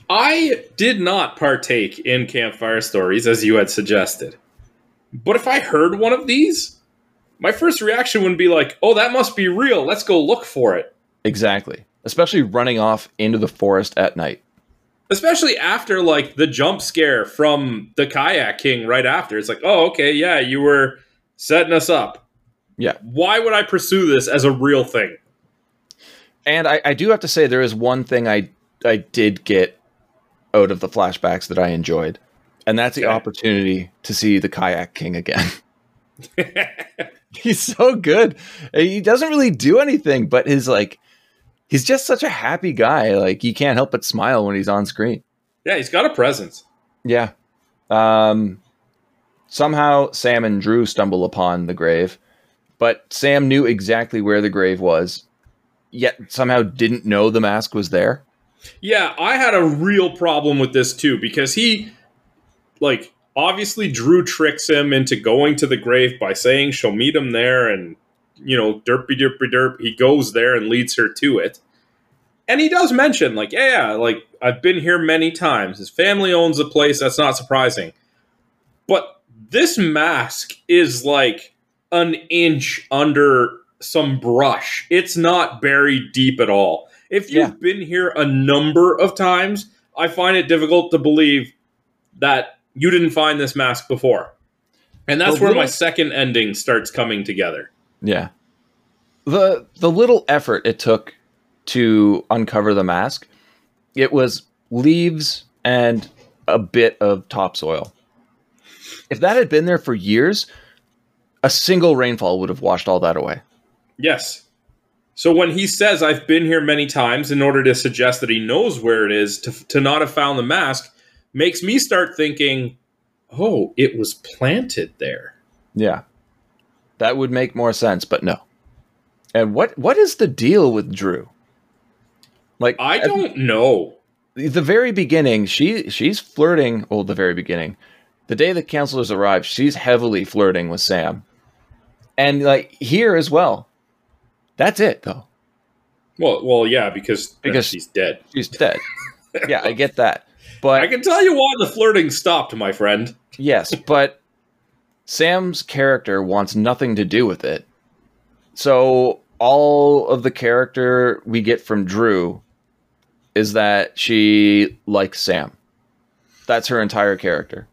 I did not partake in campfire stories as you had suggested. But if I heard one of these, my first reaction would be like, oh, that must be real. Let's go look for it. Exactly. Especially running off into the forest at night. Especially after like the jump scare from the kayak king right after. It's like, oh, okay, yeah, you were setting us up. Yeah. Why would I pursue this as a real thing? And I, I do have to say, there is one thing I, I did get out of the flashbacks that I enjoyed, and that's the Okay. opportunity to see the kayak king again. he's so good. He doesn't really do anything, but his like he's just such a happy guy. Like you can't help but smile when he's on screen. yeah, he's got a presence. Yeah. Um somehow Sam and Drew stumble upon the grave, but Sam knew exactly where the grave was, yet somehow didn't know the mask was there. Yeah, I had a real problem with this too because he, like, obviously Drew tricks him into going to the grave by saying she'll meet him there, and you know, derpy derpy derp. He goes there and leads her to it, and he does mention like, yeah, yeah, like I've been here many times. His family owns the place. That's not surprising, but this mask is like an inch under some brush. It's not buried deep at all. If you've Yeah. been here a number of times, I find it difficult to believe that you didn't find this mask before. And that's The where my second ending starts coming together. Yeah. The the little effort it took to uncover the mask, it was leaves and a bit of topsoil. If that had been there for years, a single rainfall would have washed all that away. Yes. So when he says, I've been here many times, in order to suggest that he knows where it is, to, to not have found the mask, makes me start thinking, oh, it was planted there. Yeah. That would make more sense, but no. And what what is the deal with Drew? Like I don't know. the very beginning, she she's flirting. Well, the very beginning, the day the counselors arrive, she's heavily flirting with Sam, and like here as well. That's it though. Well, well, yeah, because Because- she's dead. She's dead. yeah, I get that, but I can tell you why the flirting stopped, my friend. Yes, but Sam's character wants nothing to do with it. So all of the character we get from Drew is that she likes Sam. That's her entire character.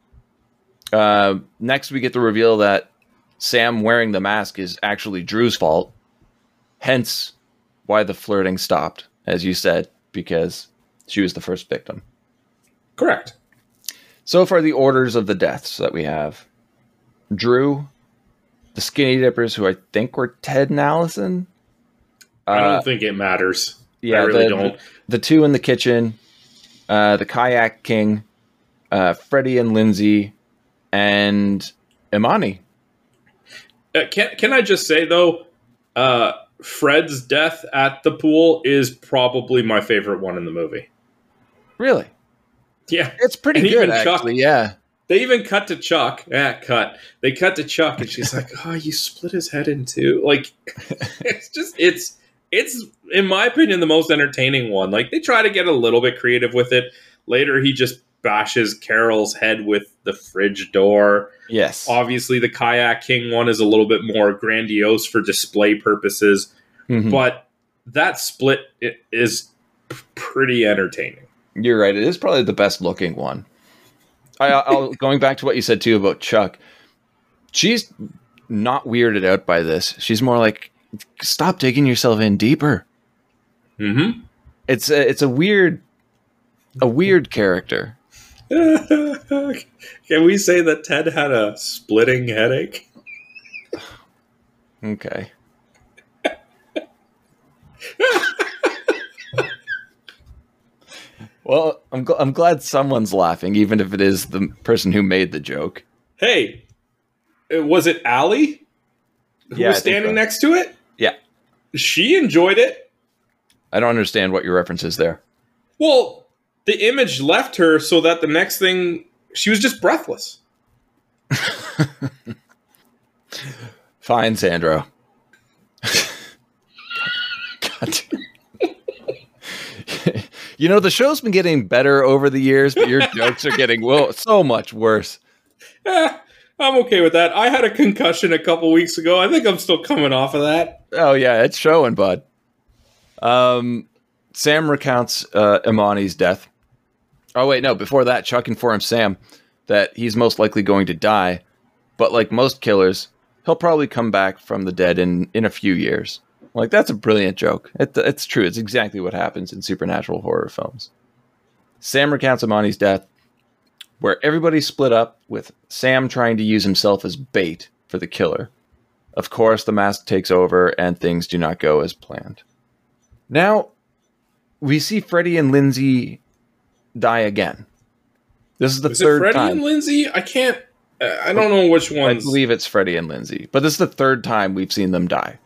Uh, next, we get the reveal that Sam wearing the mask is actually Drew's fault. Hence, why the flirting stopped, as you said, because she was the first victim. Correct. So far, the orders of the deaths that we have Drew, the Skinny Dippers, who I think were Ted and Allison. I Uh, don't think it matters. yeah, I really the, don't. the two in the kitchen, uh, the kayak king, uh, Freddie and Lindsay, and Imani. Uh, can can I just say though, uh, Fred's death at the pool is probably my favorite one in the movie. Really, Yeah, it's pretty And good even Chuck- actually. Yeah, they even cut to Chuck. Yeah, cut. They cut to Chuck, and she's like, "Oh, you split his head in two. Like, it's just it's it's in my opinion the most entertaining one. Like they try to get a little bit creative with it. Later, he just bashes Carol's head with the fridge door. yes, Obviously, the kayak king one is a little bit more grandiose for display purposes, Mhm. but that split is pretty entertaining. You're right. It is probably the best looking one. I, I'll going back to what you said too about Chuck. She's not weirded out by this. She's more like, stop digging yourself in deeper. Mm-hmm. It's a, it's a weird, a weird character. Can we say that Ted had a splitting headache? Okay. well, I'm gl- I'm glad someone's laughing, even if it is the person who made the joke. Hey, uh, was it Allie who Yeah, was standing so. next to it? Yeah, She enjoyed it. I don't understand what your reference is there. Well, the image left her so that the next thing she was just breathless. Fine, Sandro. God. You know the show's been getting better over the years, but your jokes are getting well so much worse. Eh, I'm okay with that. I had a concussion a couple weeks ago. I think I'm still coming off of that. Oh yeah, it's showing, bud. Um, Sam recounts uh, Imani's death. Oh wait, no. Before that, Chuck informs Sam that he's most likely going to die, but like most killers, he'll probably come back from the dead in in a few years. Like that's a brilliant joke. It, it's true. It's exactly what happens in supernatural horror films. Sam recounts Imani's death, where everybody split up with Sam trying to use himself as bait for the killer. Of course, the mask takes over and things do not go as planned. Now, we see Freddie and Lindsay die again. This is the Is it third Freddie time. and Lindsay? I can't. uh, I don't know which one's I believe it's Freddie and Lindsay, but this is the third time we've seen them die.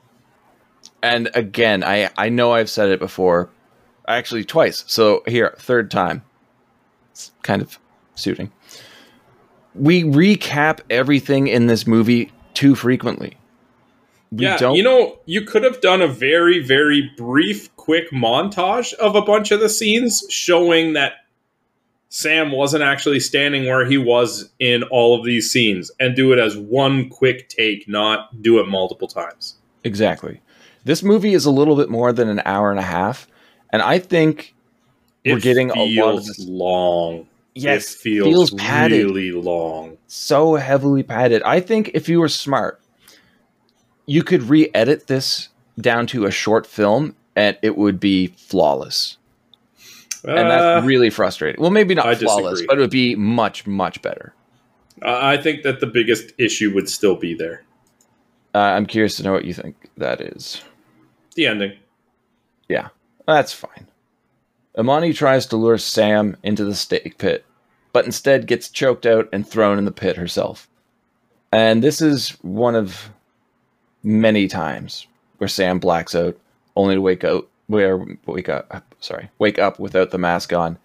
And again, I I know I've said it before, actually twice. So here, third time. It's kind of suiting. We recap everything in this movie too frequently. We yeah, don't you know, you could have done a very, very brief, quick montage of a bunch of the scenes showing that Sam wasn't actually standing where he was in all of these scenes and do it as one quick take, not do it multiple times. Exactly. This movie is a little bit more than an hour and a half, and I think It we're getting a lot of this long. Yes, it feels, feels padded. really long. so heavily padded. I think if you were smart, you could re-edit this down to a short film, and it would be flawless. And Uh, that's really frustrating. Well, maybe not I flawless, disagree. but it would be much, much better. I I think that the biggest issue would still be there. Uh, I'm curious to know what you think that is. The ending. Yeah, that's fine. Imani tries to lure Sam into the stake pit, but instead gets choked out and thrown in the pit herself. And this is one of many times where Sam blacks out, only to wake out where wake up sorry, wake up without the mask on.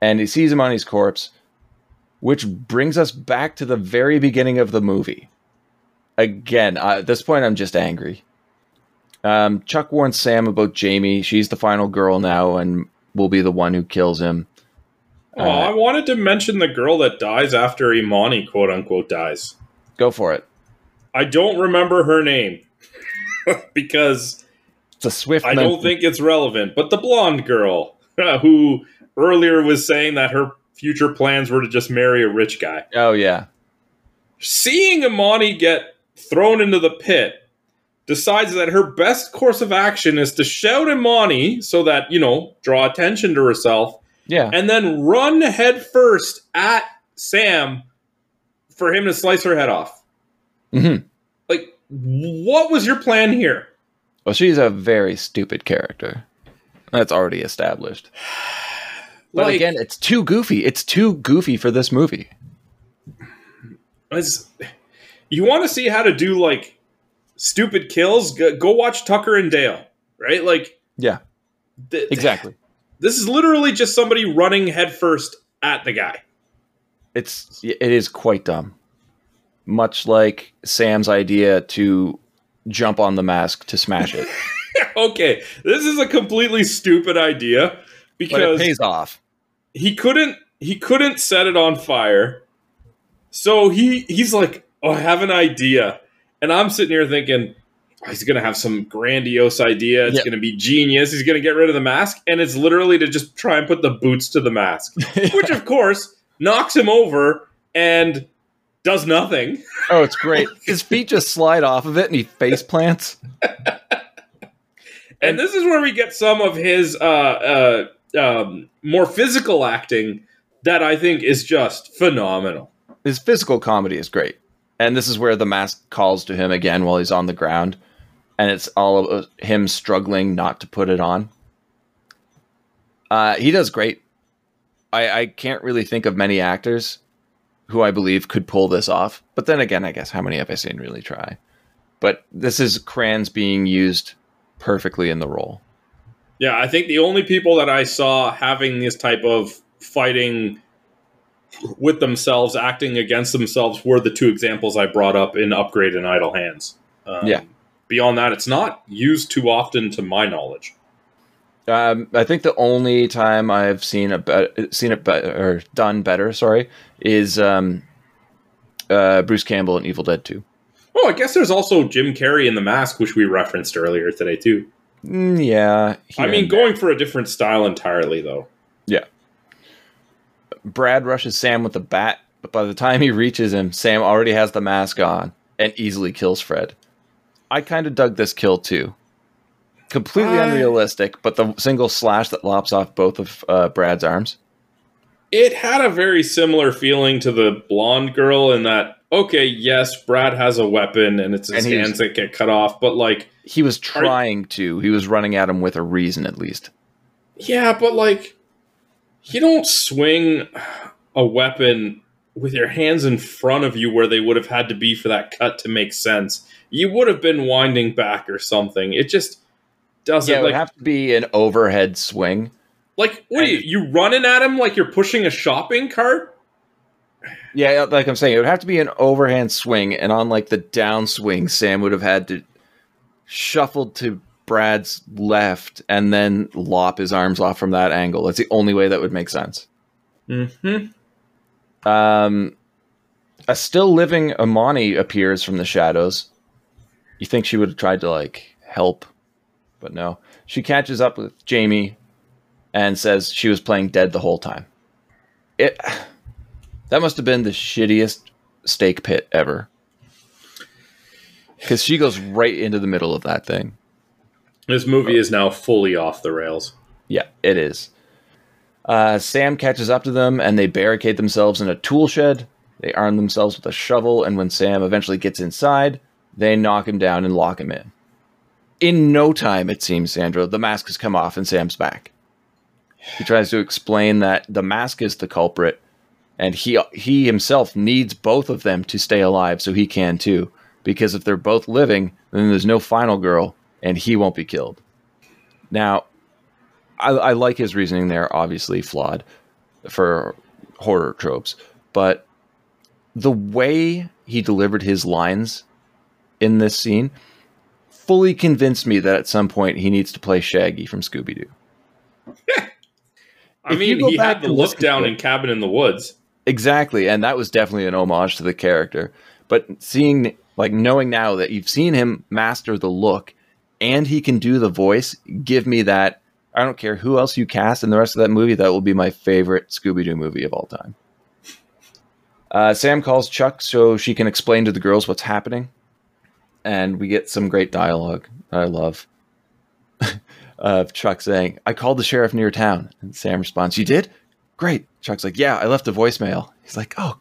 And he sees Imani's corpse, which brings us back to the very beginning of the movie. Again, at this point, I'm just angry. Um, Chuck warns Sam about Jamie. She's the final girl now and will be the one who kills him. Oh, I wanted to mention the girl that dies after Imani, quote unquote, dies. Go for it. I don't remember her name because It's a swift. I don't think it's relevant. But the blonde girl who earlier was saying that her future plans were to just marry a rich guy. Oh yeah, Seeing Imani get thrown into the pit, decides that her best course of action is to shout Imani so that, you know, draw attention to herself yeah. and then run head first at Sam for him to slice her head off. Mm-hmm. Like, what was your plan here? Well, she's a very stupid character. That's already established. But Like- again, it's too goofy. It's too goofy for this movie. You want to see how to do like stupid kills? Go, go watch Tucker and Dale, right? Like Yeah, th- exactly. This is literally just somebody running headfirst at the guy. It's it is quite dumb. Much like Sam's idea to jump on the mask to smash it, okay, this is a completely stupid idea because pays off. he couldn't he couldn't set it on fire. So he he's like, "Oh, I have an idea." And I'm sitting here thinking, oh, he's going to have some grandiose idea. It's Yep. going to be genius. He's going to get rid of the mask and it's literally to just try and put the boots to the mask, which of course knocks him over and does nothing. Oh, it's great. His feet just slide off of it, and he face plants. And this is where we get some of his uh, uh, um, more physical acting that I think is just phenomenal. His physical comedy is great, and this is where the mask calls to him again while he's on the ground, and it's all of him struggling not to put it on. Uh, he does great. I, I can't really think of many actors who I believe could pull this off. But then again, I guess how many have I seen really try? But this is Kranz being used perfectly in the role. Yeah, I think the only people that I saw having this type of fighting with themselves, acting against themselves, were the two examples I brought up in Upgrade and Idle Hands. Um, Yeah. Beyond that, it's not used too often, to my knowledge. Um, I think the only time I've seen a be- seen it better or done better, sorry, is um, uh, Bruce Campbell in Evil Dead Two. Oh, I guess there's also Jim Carrey in The Mask, which we referenced earlier today too. Mm, yeah, I mean, going for a different style entirely, though. yeah. Brad rushes Sam with the bat, but by the time he reaches him, Sam already has the mask on and easily kills Fred. I kind of dug this kill too. Completely I- unrealistic, but the single slash that lops off both of uh, Brad's arms. It had a very similar feeling to the blonde girl in that, okay, yes, Brad has a weapon and it's his And was- hands that get cut off, but like, He was trying to. He was running at him with a reason, at least. yeah, but like, you don't swing a weapon with your hands in front of you where they would have had to be for that cut to make sense. You would have been winding back or something. It just doesn't Yeah, it like would have to be an overhead swing. like what are you you running at him like you're pushing a shopping cart? Yeah, like I'm saying, it would have to be an overhand swing, and on like the downswing, Sam would have had to shuffle to Brad's left and then lop his arms off from that angle. That's the only way that would make sense. Mm-hmm. Um, a still living Imani appears from the shadows. You think she would have tried to like help, but no. She catches up with Jamie and says she was playing dead the whole time. It that must have been the shittiest stake pit ever. Cuz she goes right into the middle of that thing. This movie is now fully off the rails. Yeah, it is. Uh, Sam catches up to them and they barricade themselves in a tool shed. They arm themselves with a shovel, and when Sam eventually gets inside, they knock him down and lock him in. In no time, it seems, Sandro, the mask has come off and Sam's back. He tries to explain that the mask is the culprit, and he he himself needs both of them to stay alive, so he can too. Because if they're both living, then there's no final girl, and he won't be killed. Now, I, I like his reasoning there, obviously flawed for horror tropes, but the way he delivered his lines in this scene fully convinced me that at some point he needs to play Shaggy from Scooby Doo. I If mean, he had the look down in Cabin in the Woods. Exactly, and that was definitely an homage to the character. But seeing, like, knowing now that you've seen him master the look and he can do the voice, give me that. I don't care who else you cast in the rest of that movie, that will be my favorite Scooby Doo movie of all time. Uh, Sam calls Chuck so she can explain to the girls what's happening, and we get some great dialogue that I love. of Chuck saying, I called the sheriff near town. And Sam responds, You did? Great. Chuck's like, Yeah, I left a voicemail. He's like, Oh,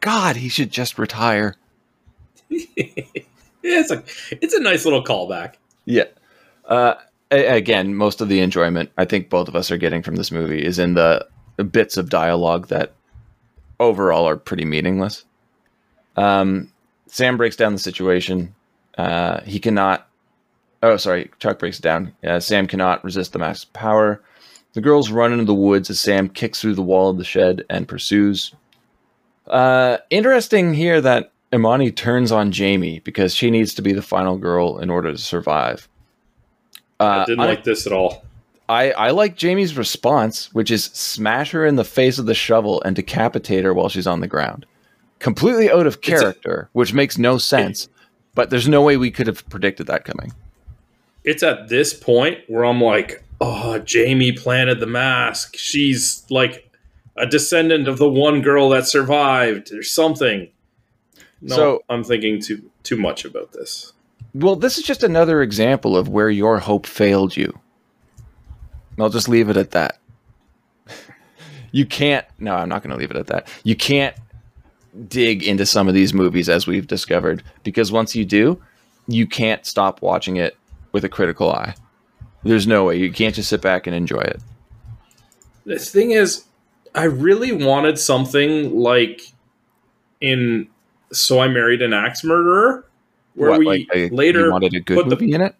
God, he should just retire. Yeah, it's like it's a nice little callback. Yeah. Uh, again, most of the enjoyment I think both of us are getting from this movie is in the bits of dialogue that overall are pretty meaningless. Um, Sam breaks down the situation. Uh, he cannot. Oh, sorry. Chuck breaks it down. Uh, Sam cannot resist the mask's power. The girls run into the woods as Sam kicks through the wall of the shed and pursues. Uh, interesting here that Imani turns on Jamie because she needs to be the final girl in order to survive. I Uh, didn't I- like this at all. I, I like Jamie's response, which is smash her in the face with the shovel and decapitate her while she's on the ground. Completely out of a- character, which makes no sense. But there's no way we could have predicted that coming. It's at this point where I'm like, oh, Jamie planted the mask. She's like a descendant of the one girl that survived or something. No, So- I'm thinking too too much about this. Well, this is just another example of where your hope failed you. I'll just leave it at that. you can't. No, I'm not going to leave it at that. You can't dig into some of these movies as we've discovered because once you do, you can't stop watching it with a critical eye. There's no way. You can't just sit back and enjoy it. The thing is, I really wanted something like in So I Married an Axe Murderer, where What, we like, a- later you wanted a good put the movie in it.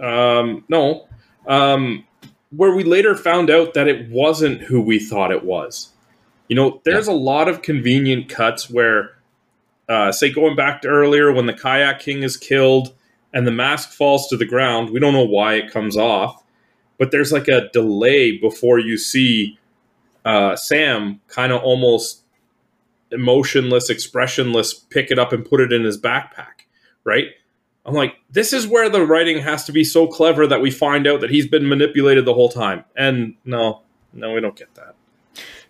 Um, no. Um, where we later found out that it wasn't who we thought it was. You know, there's a lot of convenient cuts where, uh, say, going back to earlier when the kayak king is killed and the mask falls to the ground, we don't know why it comes off, but there's like a delay before you see uh, Sam kind of almost emotionless, expressionless pick it up and put it in his backpack, right? I'm like, this is where the writing has to be so clever that we find out that he's been manipulated the whole time. And no, no, we don't get that.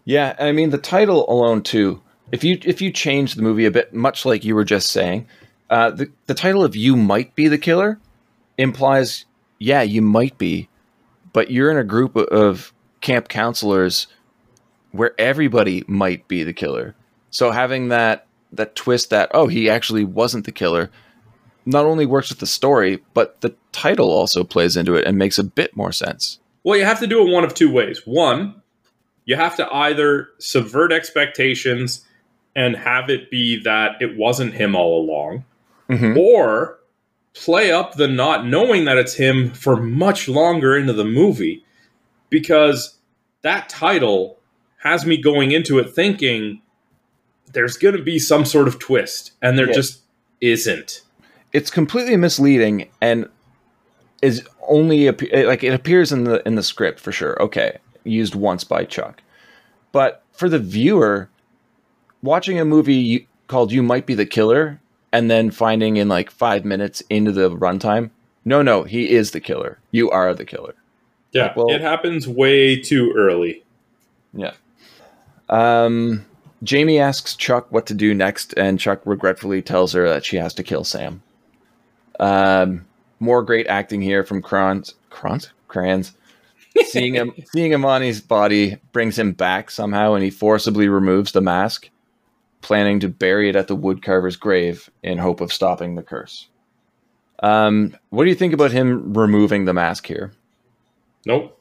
Yeah, I mean the title alone too. If you if you change the movie a bit, much like you were just saying, uh, the the title of "You Might Be the Killer" implies, yeah, you might be, but you're in a group of camp counselors where everybody might be the killer. So having that that twist that oh he actually wasn't the killer, not only works with the story, but the title also plays into it and makes a bit more sense. Well, you have to do it one of two ways. One, you have to either subvert expectations and have it be that it wasn't him all along, Mhm. or play up the not knowing that it's him for much longer into the movie because that title has me going into it thinking there's going to be some sort of twist and there Yeah. just isn't. it's completely misleading and is only like it appears in the in the script for sure. Okay, used once by Chuck, but for the viewer, watching a movie called "You Might Be the Killer" and then finding in like five minutes into the runtime, no, no, he is the killer. You are the killer. Yeah, Well- it happens way too early. Yeah. Um, Jamie asks Chuck what to do next, and Chuck regretfully tells her that she has to kill Sam. Um, more great acting here from Kranz. Kranz? Kranz. seeing him, seeing Imani's body brings him back somehow, and he forcibly removes the mask, planning to bury it at the woodcarver's grave in hope of stopping the curse. Um, what do you think about him removing the mask here? Nope.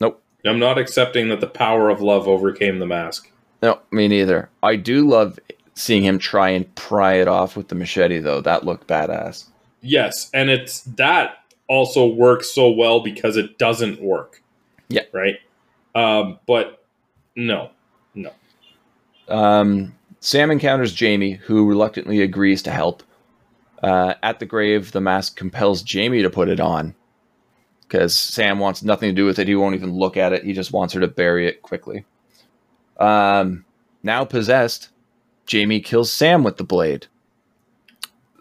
Nope. I'm not accepting that the power of love overcame the mask. No, me neither. I do love seeing him try and pry it off with the machete, though. That looked badass. Yes, and it's that also works so well because it doesn't work. Yeah. Right? Um, but no. No. Um, Sam encounters Jamie, who reluctantly agrees to help. Uh, at the grave, the mask compels Jamie to put it on because Sam wants nothing to do with it. He won't even look at it. He just wants her to bury it quickly. Um, now possessed, Jamie kills Sam with the blade.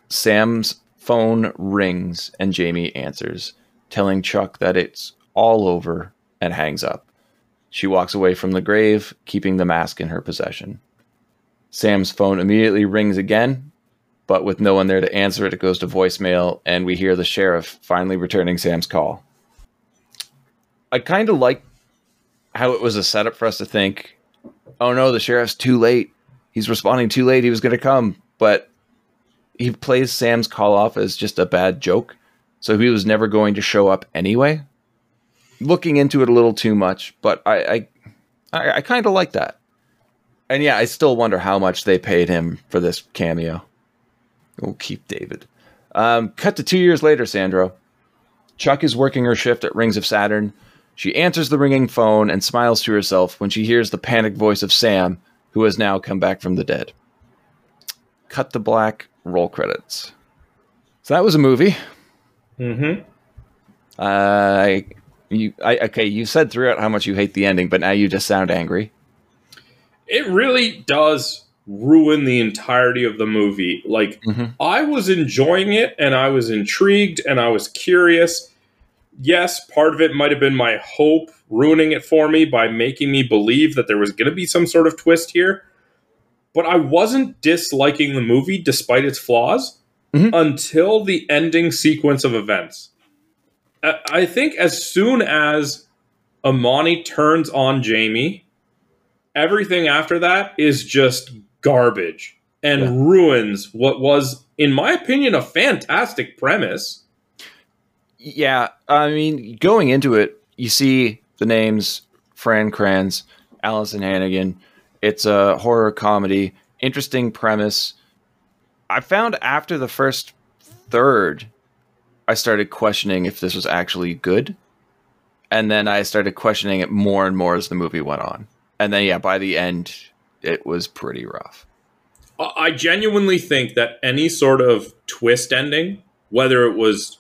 Sam's phone rings and Jamie answers, telling Chuck that it's all over and hangs up. She walks away from the grave, keeping the mask in her possession. Sam's phone immediately rings again, but with no one there to answer it, it goes to voicemail, and we hear the sheriff finally returning Sam's call. I kind of like how it was a setup for us to think, oh no, the sheriff's too late. He's responding too late. He was going to come. But he plays Sam's call off as just a bad joke so he was never going to show up anyway. Looking into it a little too much, but I I, I, I kind of like that. And yeah, I still wonder how much they paid him for this cameo. Oh, Keith David. Um, cut to two years later, Sandro. Chuck is working her shift at Rings of Saturn. She answers the ringing phone and smiles to herself when she hears the panicked voice of Sam, who has now come back from the dead. Cut the black, roll credits. So that was a movie. Mm-hmm. Uh, you, I, okay, you said throughout how much you hate the ending, but now you just sound angry. It really does ruin the entirety of the movie. Like, Mhm. I was enjoying it and I was intrigued and I was curious. Yes, part of it might have been my hope ruining it for me by making me believe that there was going to be some sort of twist here. But I wasn't disliking the movie despite its flaws Mhm. until the ending sequence of events. I- I think as soon as Imani turns on Jamie, everything after that is just garbage and Yeah. ruins what was, in my opinion, a fantastic premise. Yeah, I mean, going into it, you see the names Fran Kranz, Alyson Hannigan. It's a horror comedy, interesting premise. I found after the first third, I started questioning if this was actually good. And then I started questioning it more and more as the movie went on. And then, yeah, by the end, it was pretty rough. I genuinely think that any sort of twist ending, whether it was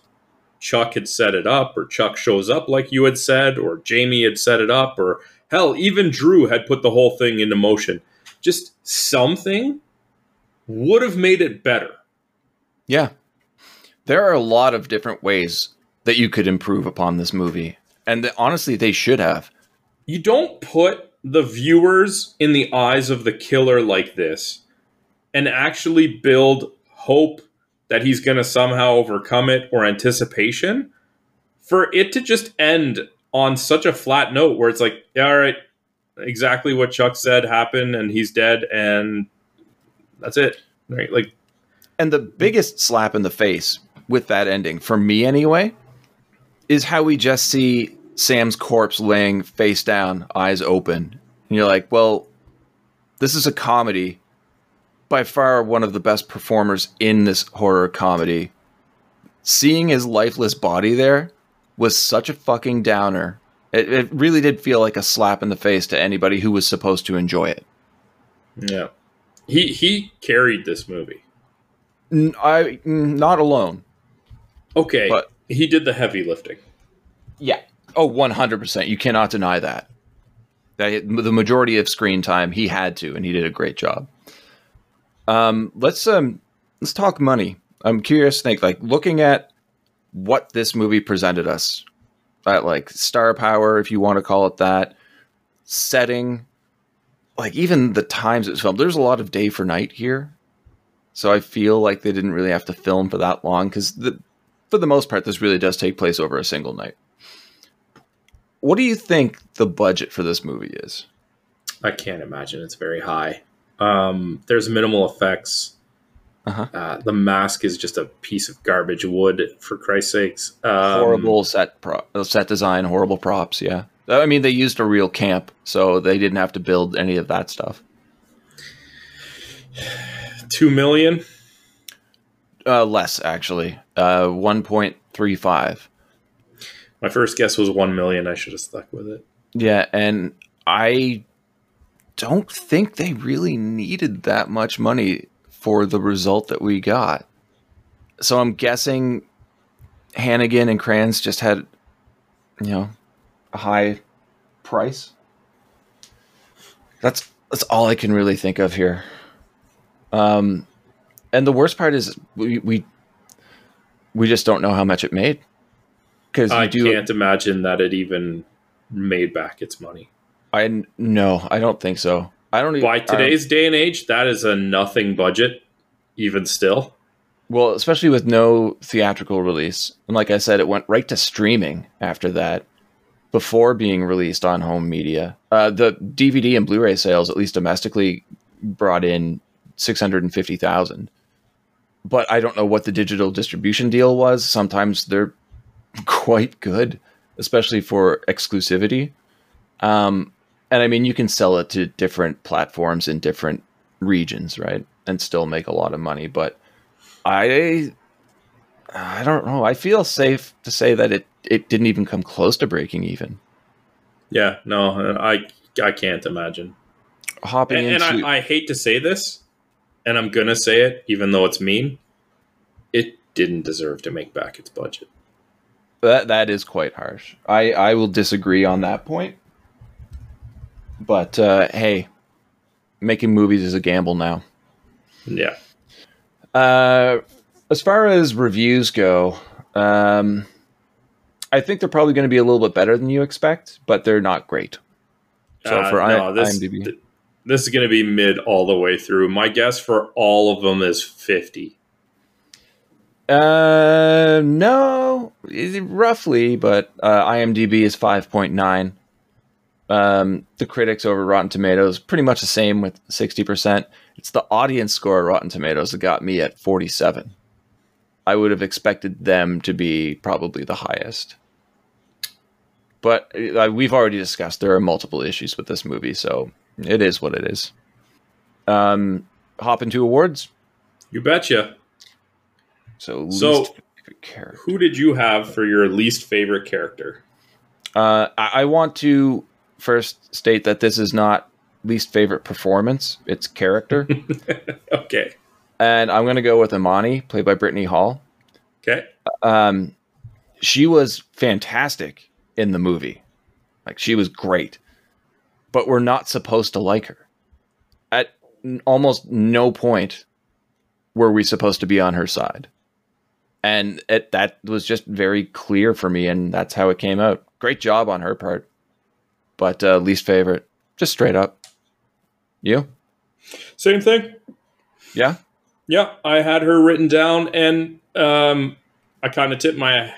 Chuck had set it up, or Chuck shows up like you had said, or Jamie had set it up, or hell, even Drew had put the whole thing into motion, just something would have made it better. Yeah. There are a lot of different ways that you could improve upon this movie. And th- honestly, they should have. you don't put the viewers in the eyes of the killer like this and actually build hope that he's going to somehow overcome it or anticipation for it to just end on such a flat note where it's like yeah all right exactly what chuck said happened and he's dead and that's it right like And the biggest slap in the face with that ending, for me anyway, is how we just see Sam's corpse laying face down, eyes open. And you're like, well, this is a comedy. By far one of the best performers in this horror comedy. Seeing his lifeless body there was such a fucking downer. It, it really did feel like a slap in the face to anybody who was supposed to enjoy it. yeah he he carried this movie N- I mm, not alone. okay But- he did the heavy lifting Yeah. Oh, 100%. You cannot deny that. that. The majority of screen time he had to and he did a great job. Um let's um let's talk money. I'm curious Snake like looking at what this movie presented us. At like star power if you want to call it that, setting like even the times it was filmed. There's a lot of day for night here. So I feel like they didn't really have to film for that long the for the most part this really does take place over a single night. What do you think the budget for this movie is? I can't imagine it's very high. Um, there's minimal effects. Uh-huh. Uh, the mask is just a piece of garbage wood, for Christ's sakes. Um, horrible set pro- uh, set design, horrible props. Yeah, I mean they used a real camp, so they didn't have to build any of that stuff. Two million. Uh, less actually, uh, one point three five. My first guess was one million. I should have stuck with it. Yeah, and I don't think they really needed that much money for the result that we got. So I'm guessing Hannigan and Kranz just had, you know, a high price. That's that's all I can really think of here. Um, and the worst part is we we we just don't know how much it made because I do. can't imagine that it even made back its money. I no, I don't think so. I don't even By today's day and age, that is a nothing budget, even still. well, especially with no theatrical release. And like I said, it went right to streaming after that, before being released on home media. Uh, the DVD and Blu-ray sales, at least domestically, brought in six hundred and fifty thousand. but I don't know what the digital distribution deal was. Sometimes they're quite good, especially for exclusivity. Um, and I mean, you can sell it to different platforms in different regions, right, and still make a lot of money. But I, I don't know. I feel safe to say that it it didn't even come close to breaking even. Yeah, no, I I can't imagine. Hopping And, and I, I hate to say this, and I'm gonna say it, even though it's mean. It didn't deserve to make back its budget. that that is quite harsh. I I will disagree on that point. But uh, hey, making movies is a gamble now. Yeah, Uh, as far as reviews go, um, I think they're probably going to be a little bit better than you expect, but they're not great. So Uh, for I- this, IMDb, th- this is gonna be mid all the way through. My guess for all of them is fifty. uh, no, roughly, but uh, IMDb is five point nine. Um, the critics over Rotten Tomatoes pretty much the same with sixty percent. It's the audience score at Rotten Tomatoes that got me at forty seven. I would have expected them to be probably the highest. But uh, we've already discussed there are multiple issues with this movie, so it is what it is. Um, hop into awards. You betcha. So, So-. Who did you have for your least favorite character? Uh, I, I want to first state that this is not least favorite performance; it's character, Okay. and I'm going to go with Imani, played by Brittany Hall. Okay. Um, she was fantastic in the movie, like she was great, but we're not supposed to like her. At n- almost no point were we supposed to be on her side, and it that was just very clear for me, and that's how it came out. Great job on her part, but uh, least favorite, just straight up. You? Same thing. Yeah. Yeah, I had her written down, and um, I kind of tipped my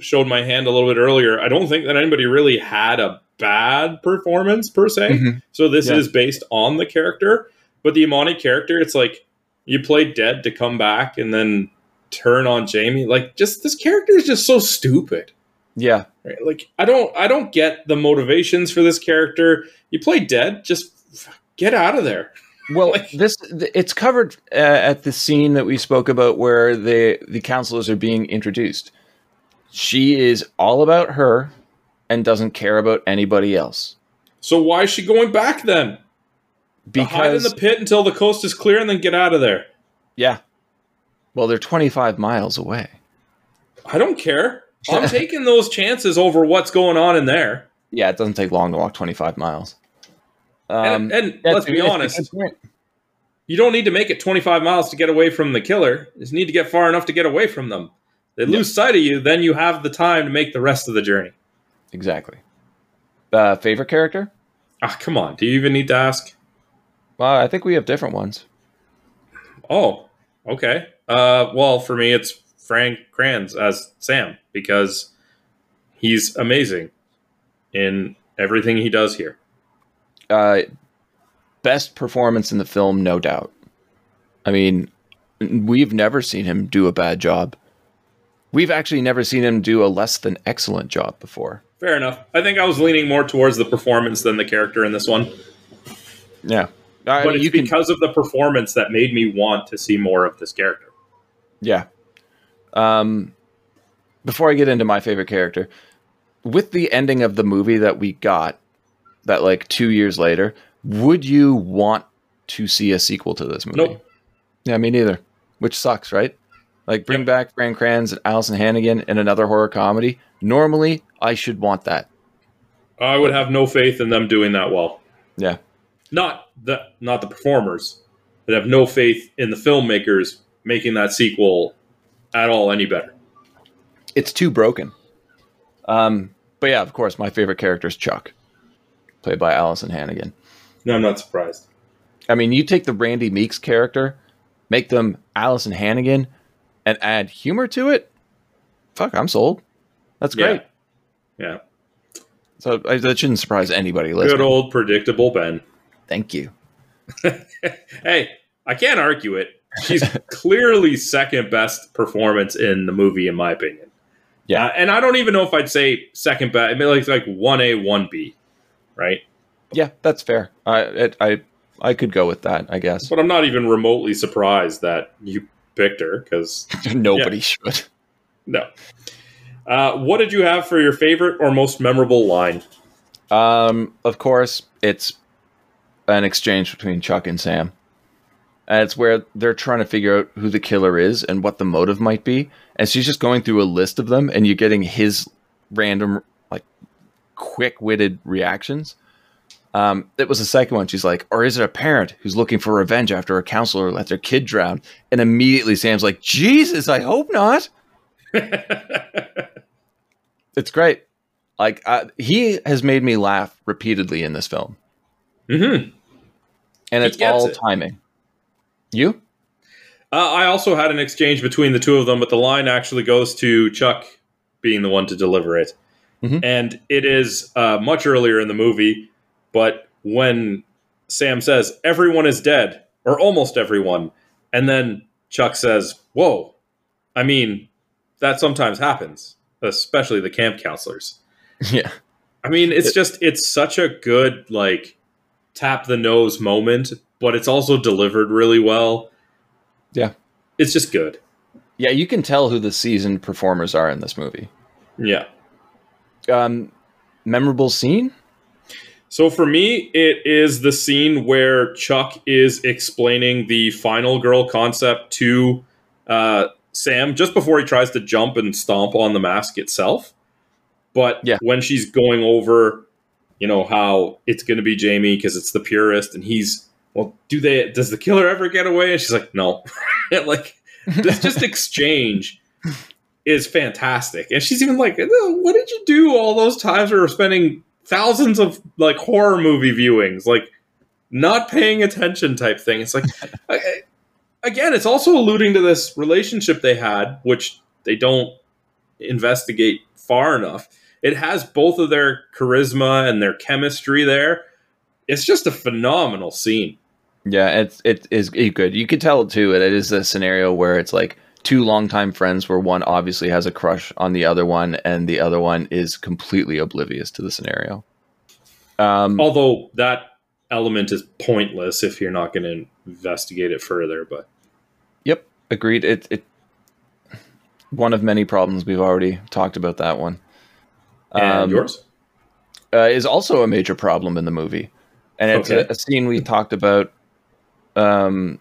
showed my hand a little bit earlier. I don't think that anybody really had a bad performance per se. Mhm. So this Yeah. is based on the character, but the Imani character, it's like you play dead to come back and then turn on Jamie. Like, just this character is just so stupid. Yeah. Right? Like, I don't, I don't get the motivations for this character. You play dead, just get out of there. Well, Like- this it's covered uh, at the scene that we spoke about where the the counselors are being introduced. She is all about her and doesn't care about anybody else So why is she going back then? hide in because the pit until the coast is clear and then get out of there. yeah. Well, they're 25 miles away. I don't care. I'm taking those chances over what's going on in there. Yeah, it doesn't take long to walk 25 miles. Um, and and let's be honest, you don't need to make it 25 miles to get away from the killer. You just need to get far enough to get away from them. They lose sight of you, then you have the time to make the rest of the journey. Exactly. Uh, favorite character? Ah, come on. Do you even need to ask? Well, I think we have different ones. Oh, okay. Uh, well, for me, it's Fran Kranz as Sam because he's amazing in everything he does here. Uh, best performance in the film, no doubt. I mean, we've never seen him do a bad job. We've actually never seen him do a less than excellent job before. Fair enough. I think I was leaning more towards the performance than the character in this one. Yeah, I but mean, it's you can. because of the performance that made me want to see more of this character. Yeah. Um, before I get into my favorite character, with the ending of the movie that we got, that like two years later, would you want to see a sequel to this movie? Nope. Yeah, me neither. Which sucks, right? Like bring Yep. back Fran Kranz and Alyson Hannigan in another horror comedy. Normally, I should want that. I would have no faith in them doing that well. Yeah. Not the not the performers, but have no faith in the filmmakers making that sequel at all any better. It's too broken. Um, but yeah, of course, my favorite character is Chuck, played by Alyson Hannigan. No, I'm not surprised. I mean, you take the Randy Meeks character, make them Alyson Hannigan, and add humor to it. Fuck, I'm sold. That's great. Yeah. So I, that shouldn't surprise anybody yeah. listening. Good old predictable Ben. Thank you. hey, I can't argue it. She's clearly second best performance in the movie, in my opinion. Yeah. Uh, and I don't even know if I'd say second best. I mean, like like one A, one B, right? Yeah, that's fair. I it, I I could go with that. I guess But I'm not even remotely surprised that you picked her because nobody Yeah. should. no. Uh, what did you have for your favorite or most memorable line? Um, of course, it's an exchange between Chuck and Sam. And it's where they're trying to figure out who the killer is and what the motive might be. And she's just going through a list of them, and you're getting his random, like, quick witted reactions. Um, it was the second one. She's like, or is it a parent who's looking for revenge after a counselor let their kid drown? And immediately Sam's like, Jesus, I hope not. It's great. Like, uh, he has made me laugh repeatedly in this film. hmm and He it's all it. timing. You? Uh, I also had an exchange between the two of them, but the line actually goes to Chuck being the one to deliver it. Mhm. And it is uh, much earlier in the movie, but when Sam says, everyone is dead, or almost everyone, and then Chuck says, whoa, I mean, that sometimes happens, especially the camp counselors. Yeah. I mean, it's just, it's such a good, like, tap the nose moment, but it's also delivered really well. Yeah. It's just good. Yeah, you can tell who the seasoned performers are in this movie. Yeah. Um, memorable scene? So for me, it is the scene where Chuck is explaining the final girl concept to uh, Sam just before he tries to jump and stomp on the mask itself. But Yeah. when she's going over, you know, how it's going to be Jamie because it's the purist, and he's, well, do they, does the killer ever get away? And she's like, no. like, this just exchange is fantastic. And she's even like, "Oh, what did you do all those times we were spending thousands of like horror movie viewings, like not paying attention type thing? It's like, I- again, it's also alluding to this relationship they had, which they don't investigate far enough. It has both of their charisma and their chemistry there. It's just a phenomenal scene. Yeah, it, it is good. You could tell too. It is a scenario where it's like two longtime friends, where one obviously has a crush on the other one, and the other one is completely oblivious to the scenario. Um, Although that element is pointless if you're not going to investigate it further. But Yep, agreed. It it one of many problems we've already talked about that one. and Um, yours? uh, is also a major problem in the movie, and it's Okay. a, a scene we talked about um,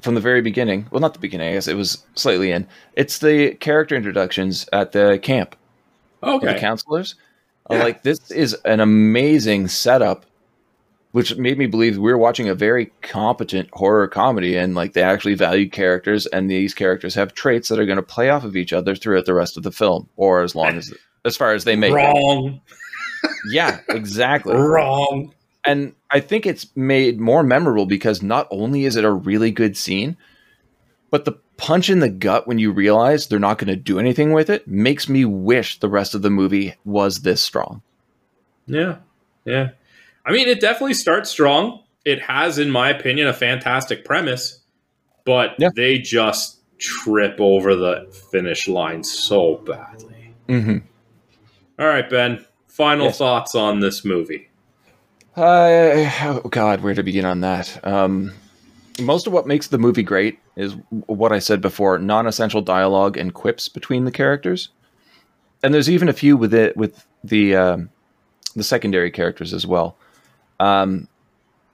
from the very beginning. Well, not the beginning. I guess it was slightly in. It's the character introductions at the camp of the Okay. counselors. Yeah. Like this is an amazing setup, which made me believe we were watching a very competent horror comedy, and like they actually value characters, and these characters have traits that are going to play off of each other throughout the rest of the film, or as long as as far as they make. it. Wrong. Yeah, exactly. Wrong. And I think it's made more memorable because not only is it a really good scene, but the punch in the gut when you realize they're not going to do anything with it makes me wish the rest of the movie was this strong. Yeah. Yeah. I mean, it definitely starts strong. It has, in my opinion, a fantastic premise, but Yeah. they just trip over the finish line so badly. Mm-hmm. All right, Ben. Final Yes. thoughts on this movie. Uh, oh God, where to begin on that? Um, most of what makes the movie great is what I said before: non-essential dialogue and quips between the characters. And there's even a few with it with the um, the secondary characters as well. Um,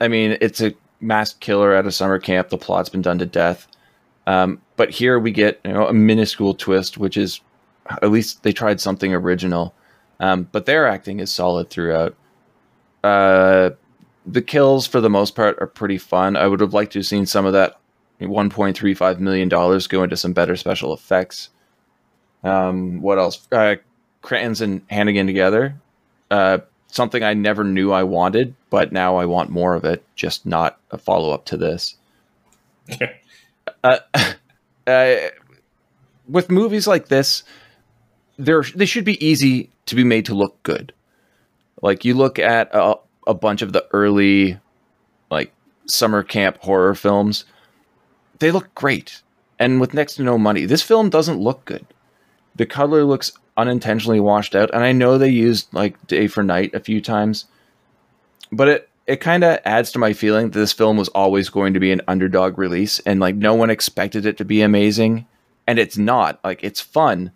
I mean, it's a masked killer at a summer camp. The plot's been done to death. Um, but here we get you know a minuscule twist, which is at least they tried something original. Um, but their acting is solid throughout. Uh, the kills for the most part are pretty fun. I would have liked to have seen some of that 1.35 million dollars go into some better special effects. Um, what else? Uh, and Hannigan together. Uh, something I never knew I wanted, but now I want more of it. Just not a follow up to this. uh, uh, with movies like this, they should be easy to be made to look good. Like you look at a, a bunch of the early like summer camp horror films, they look great. And with next to no money, this film doesn't look good. The color looks unintentionally washed out, and I know they used like day for night a few times, but it it kind of adds to my feeling that this film was always going to be an underdog release, and like no one expected it to be amazing, and it's not. Like it's fun,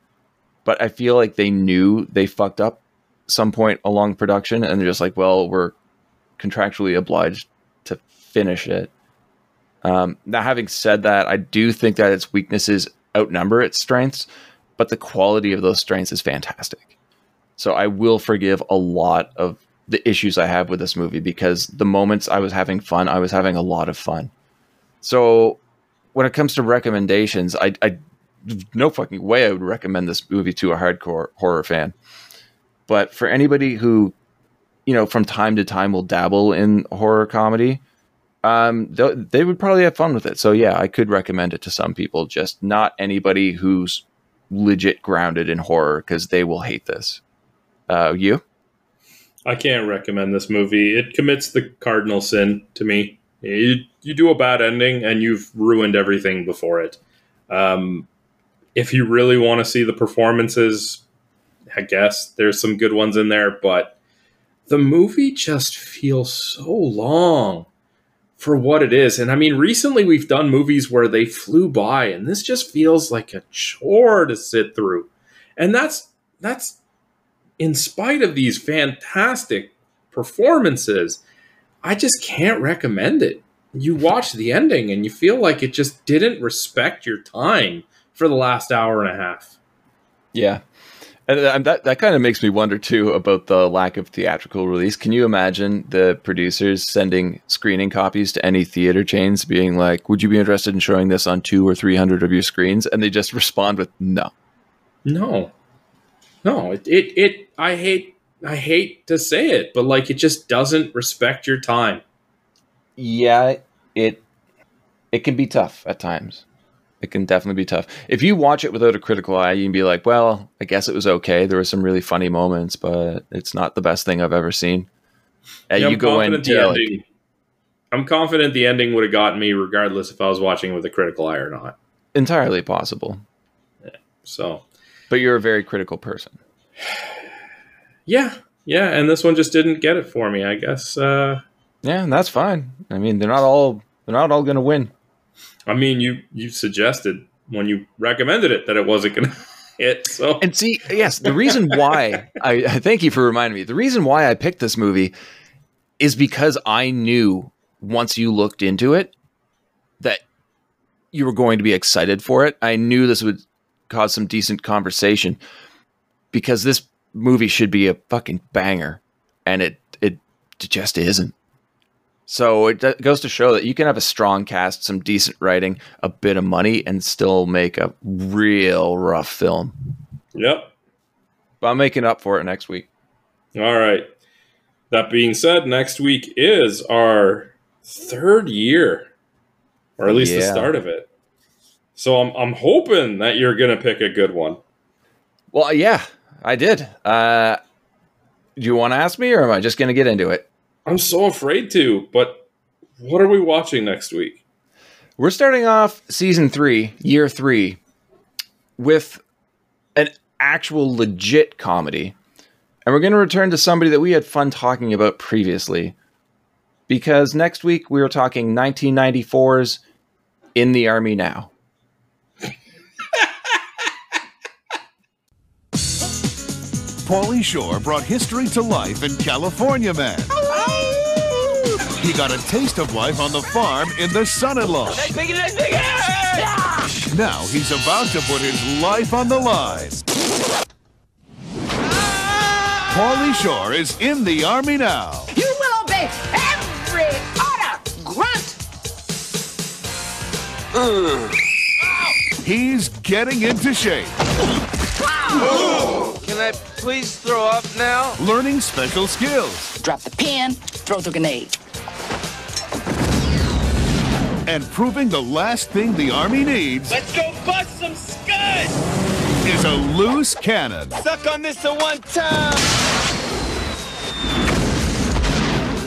but I feel like they knew they fucked up some point along production, and they're just like, well, we're contractually obliged to finish it. Um, now, having said that, I do think that its weaknesses outnumber its strengths, but the quality of those strengths is fantastic. So I will forgive a lot of the issues I have with this movie because the moments I was having fun, I was having a lot of fun. So when it comes to recommendations, I, I no fucking way I would recommend this movie to a hardcore horror fan. But for anybody who, you know, from time to time will dabble in horror comedy, um, they would probably have fun with it. So yeah, I could recommend it to some people, just not anybody who's legit grounded in horror because they will hate this. Uh, you? I can't recommend this movie. It commits the cardinal sin to me. You, you do a bad ending and you've ruined everything before it. Um, if you really want to see the performances, I guess there's some good ones in there, but the movie just feels so long for what it is. And I mean, recently we've done movies where they flew by, and this just feels like a chore to sit through. And that's that's in spite of these fantastic performances, I just can't recommend it. You watch the ending and you feel like it just didn't respect your time for the last hour and a half. Yeah. Uh, and that that kind of makes me wonder too about the lack of theatrical release. Can you imagine the producers sending screening copies to any theater chains, being like, "Would you be interested in showing this on two or three hundred of your screens?" And they just respond with, "No, no, no." It, it it I hate I hate to say it, but like it just doesn't respect your time. Yeah, it it can be tough at times. It can definitely be tough. If you watch it without a critical eye, you can be like, "Well, I guess it was okay. There were some really funny moments, but it's not the best thing I've ever seen." And yeah, you I'm go in, yeah, like, I'm confident the ending would have gotten me, regardless if I was watching with a critical eye or not. Entirely possible. Yeah, so, but you're a very critical person. yeah, yeah, and this one just didn't get it for me. I guess. Uh, yeah, and that's fine. I mean, they're not all they're not all going to win. I mean, you you suggested when you recommended it that it wasn't going to hit. So and see, yes, the reason why I, I thank you for reminding me. The reason why I picked this movie is because I knew once you looked into it that you were going to be excited for it. I knew this would cause some decent conversation because this movie should be a fucking banger, and it it just isn't. So it goes to show that you can have a strong cast, some decent writing, a bit of money, and still make a real rough film. Yep. But I'm making up for it next week. All right. That being said, next week is our third year, or at least yeah. the start of it. So I'm I'm hoping that you're gonna pick a good one. Well, yeah, I did. Uh, do you want to ask me, or am I just gonna get into it? I'm so afraid to, but what are we watching next week? We're starting off season three, year three, with an actual legit comedy. And we're going to return to somebody that we had fun talking about previously. Because next week we are talking 1994's In the Army Now. Pauly Shore brought history to life in California Man. He got a taste of life on the farm in The Son-in-Law. Now he's about to put his life on the line. Pauly Shore is in the Army now. You will obey every order. Grunt. He's getting into shape. Can I please throw up now? Learning special skills. Drop the pin, throw the grenade and proving the last thing the Army needs. Let's go bust some scuds! Is a loose cannon. Suck on this at one time!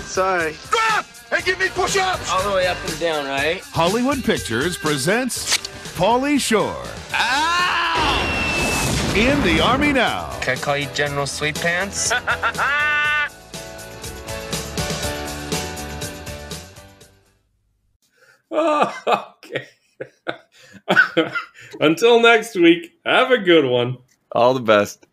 Sorry. Drop! And give me push ups! All the way up and down, right? Hollywood Pictures presents Pauly Shore. Ow! In the Army Now. Can I call you General Sweetpants? Oh, okay. Until next week, have a good one. All the best.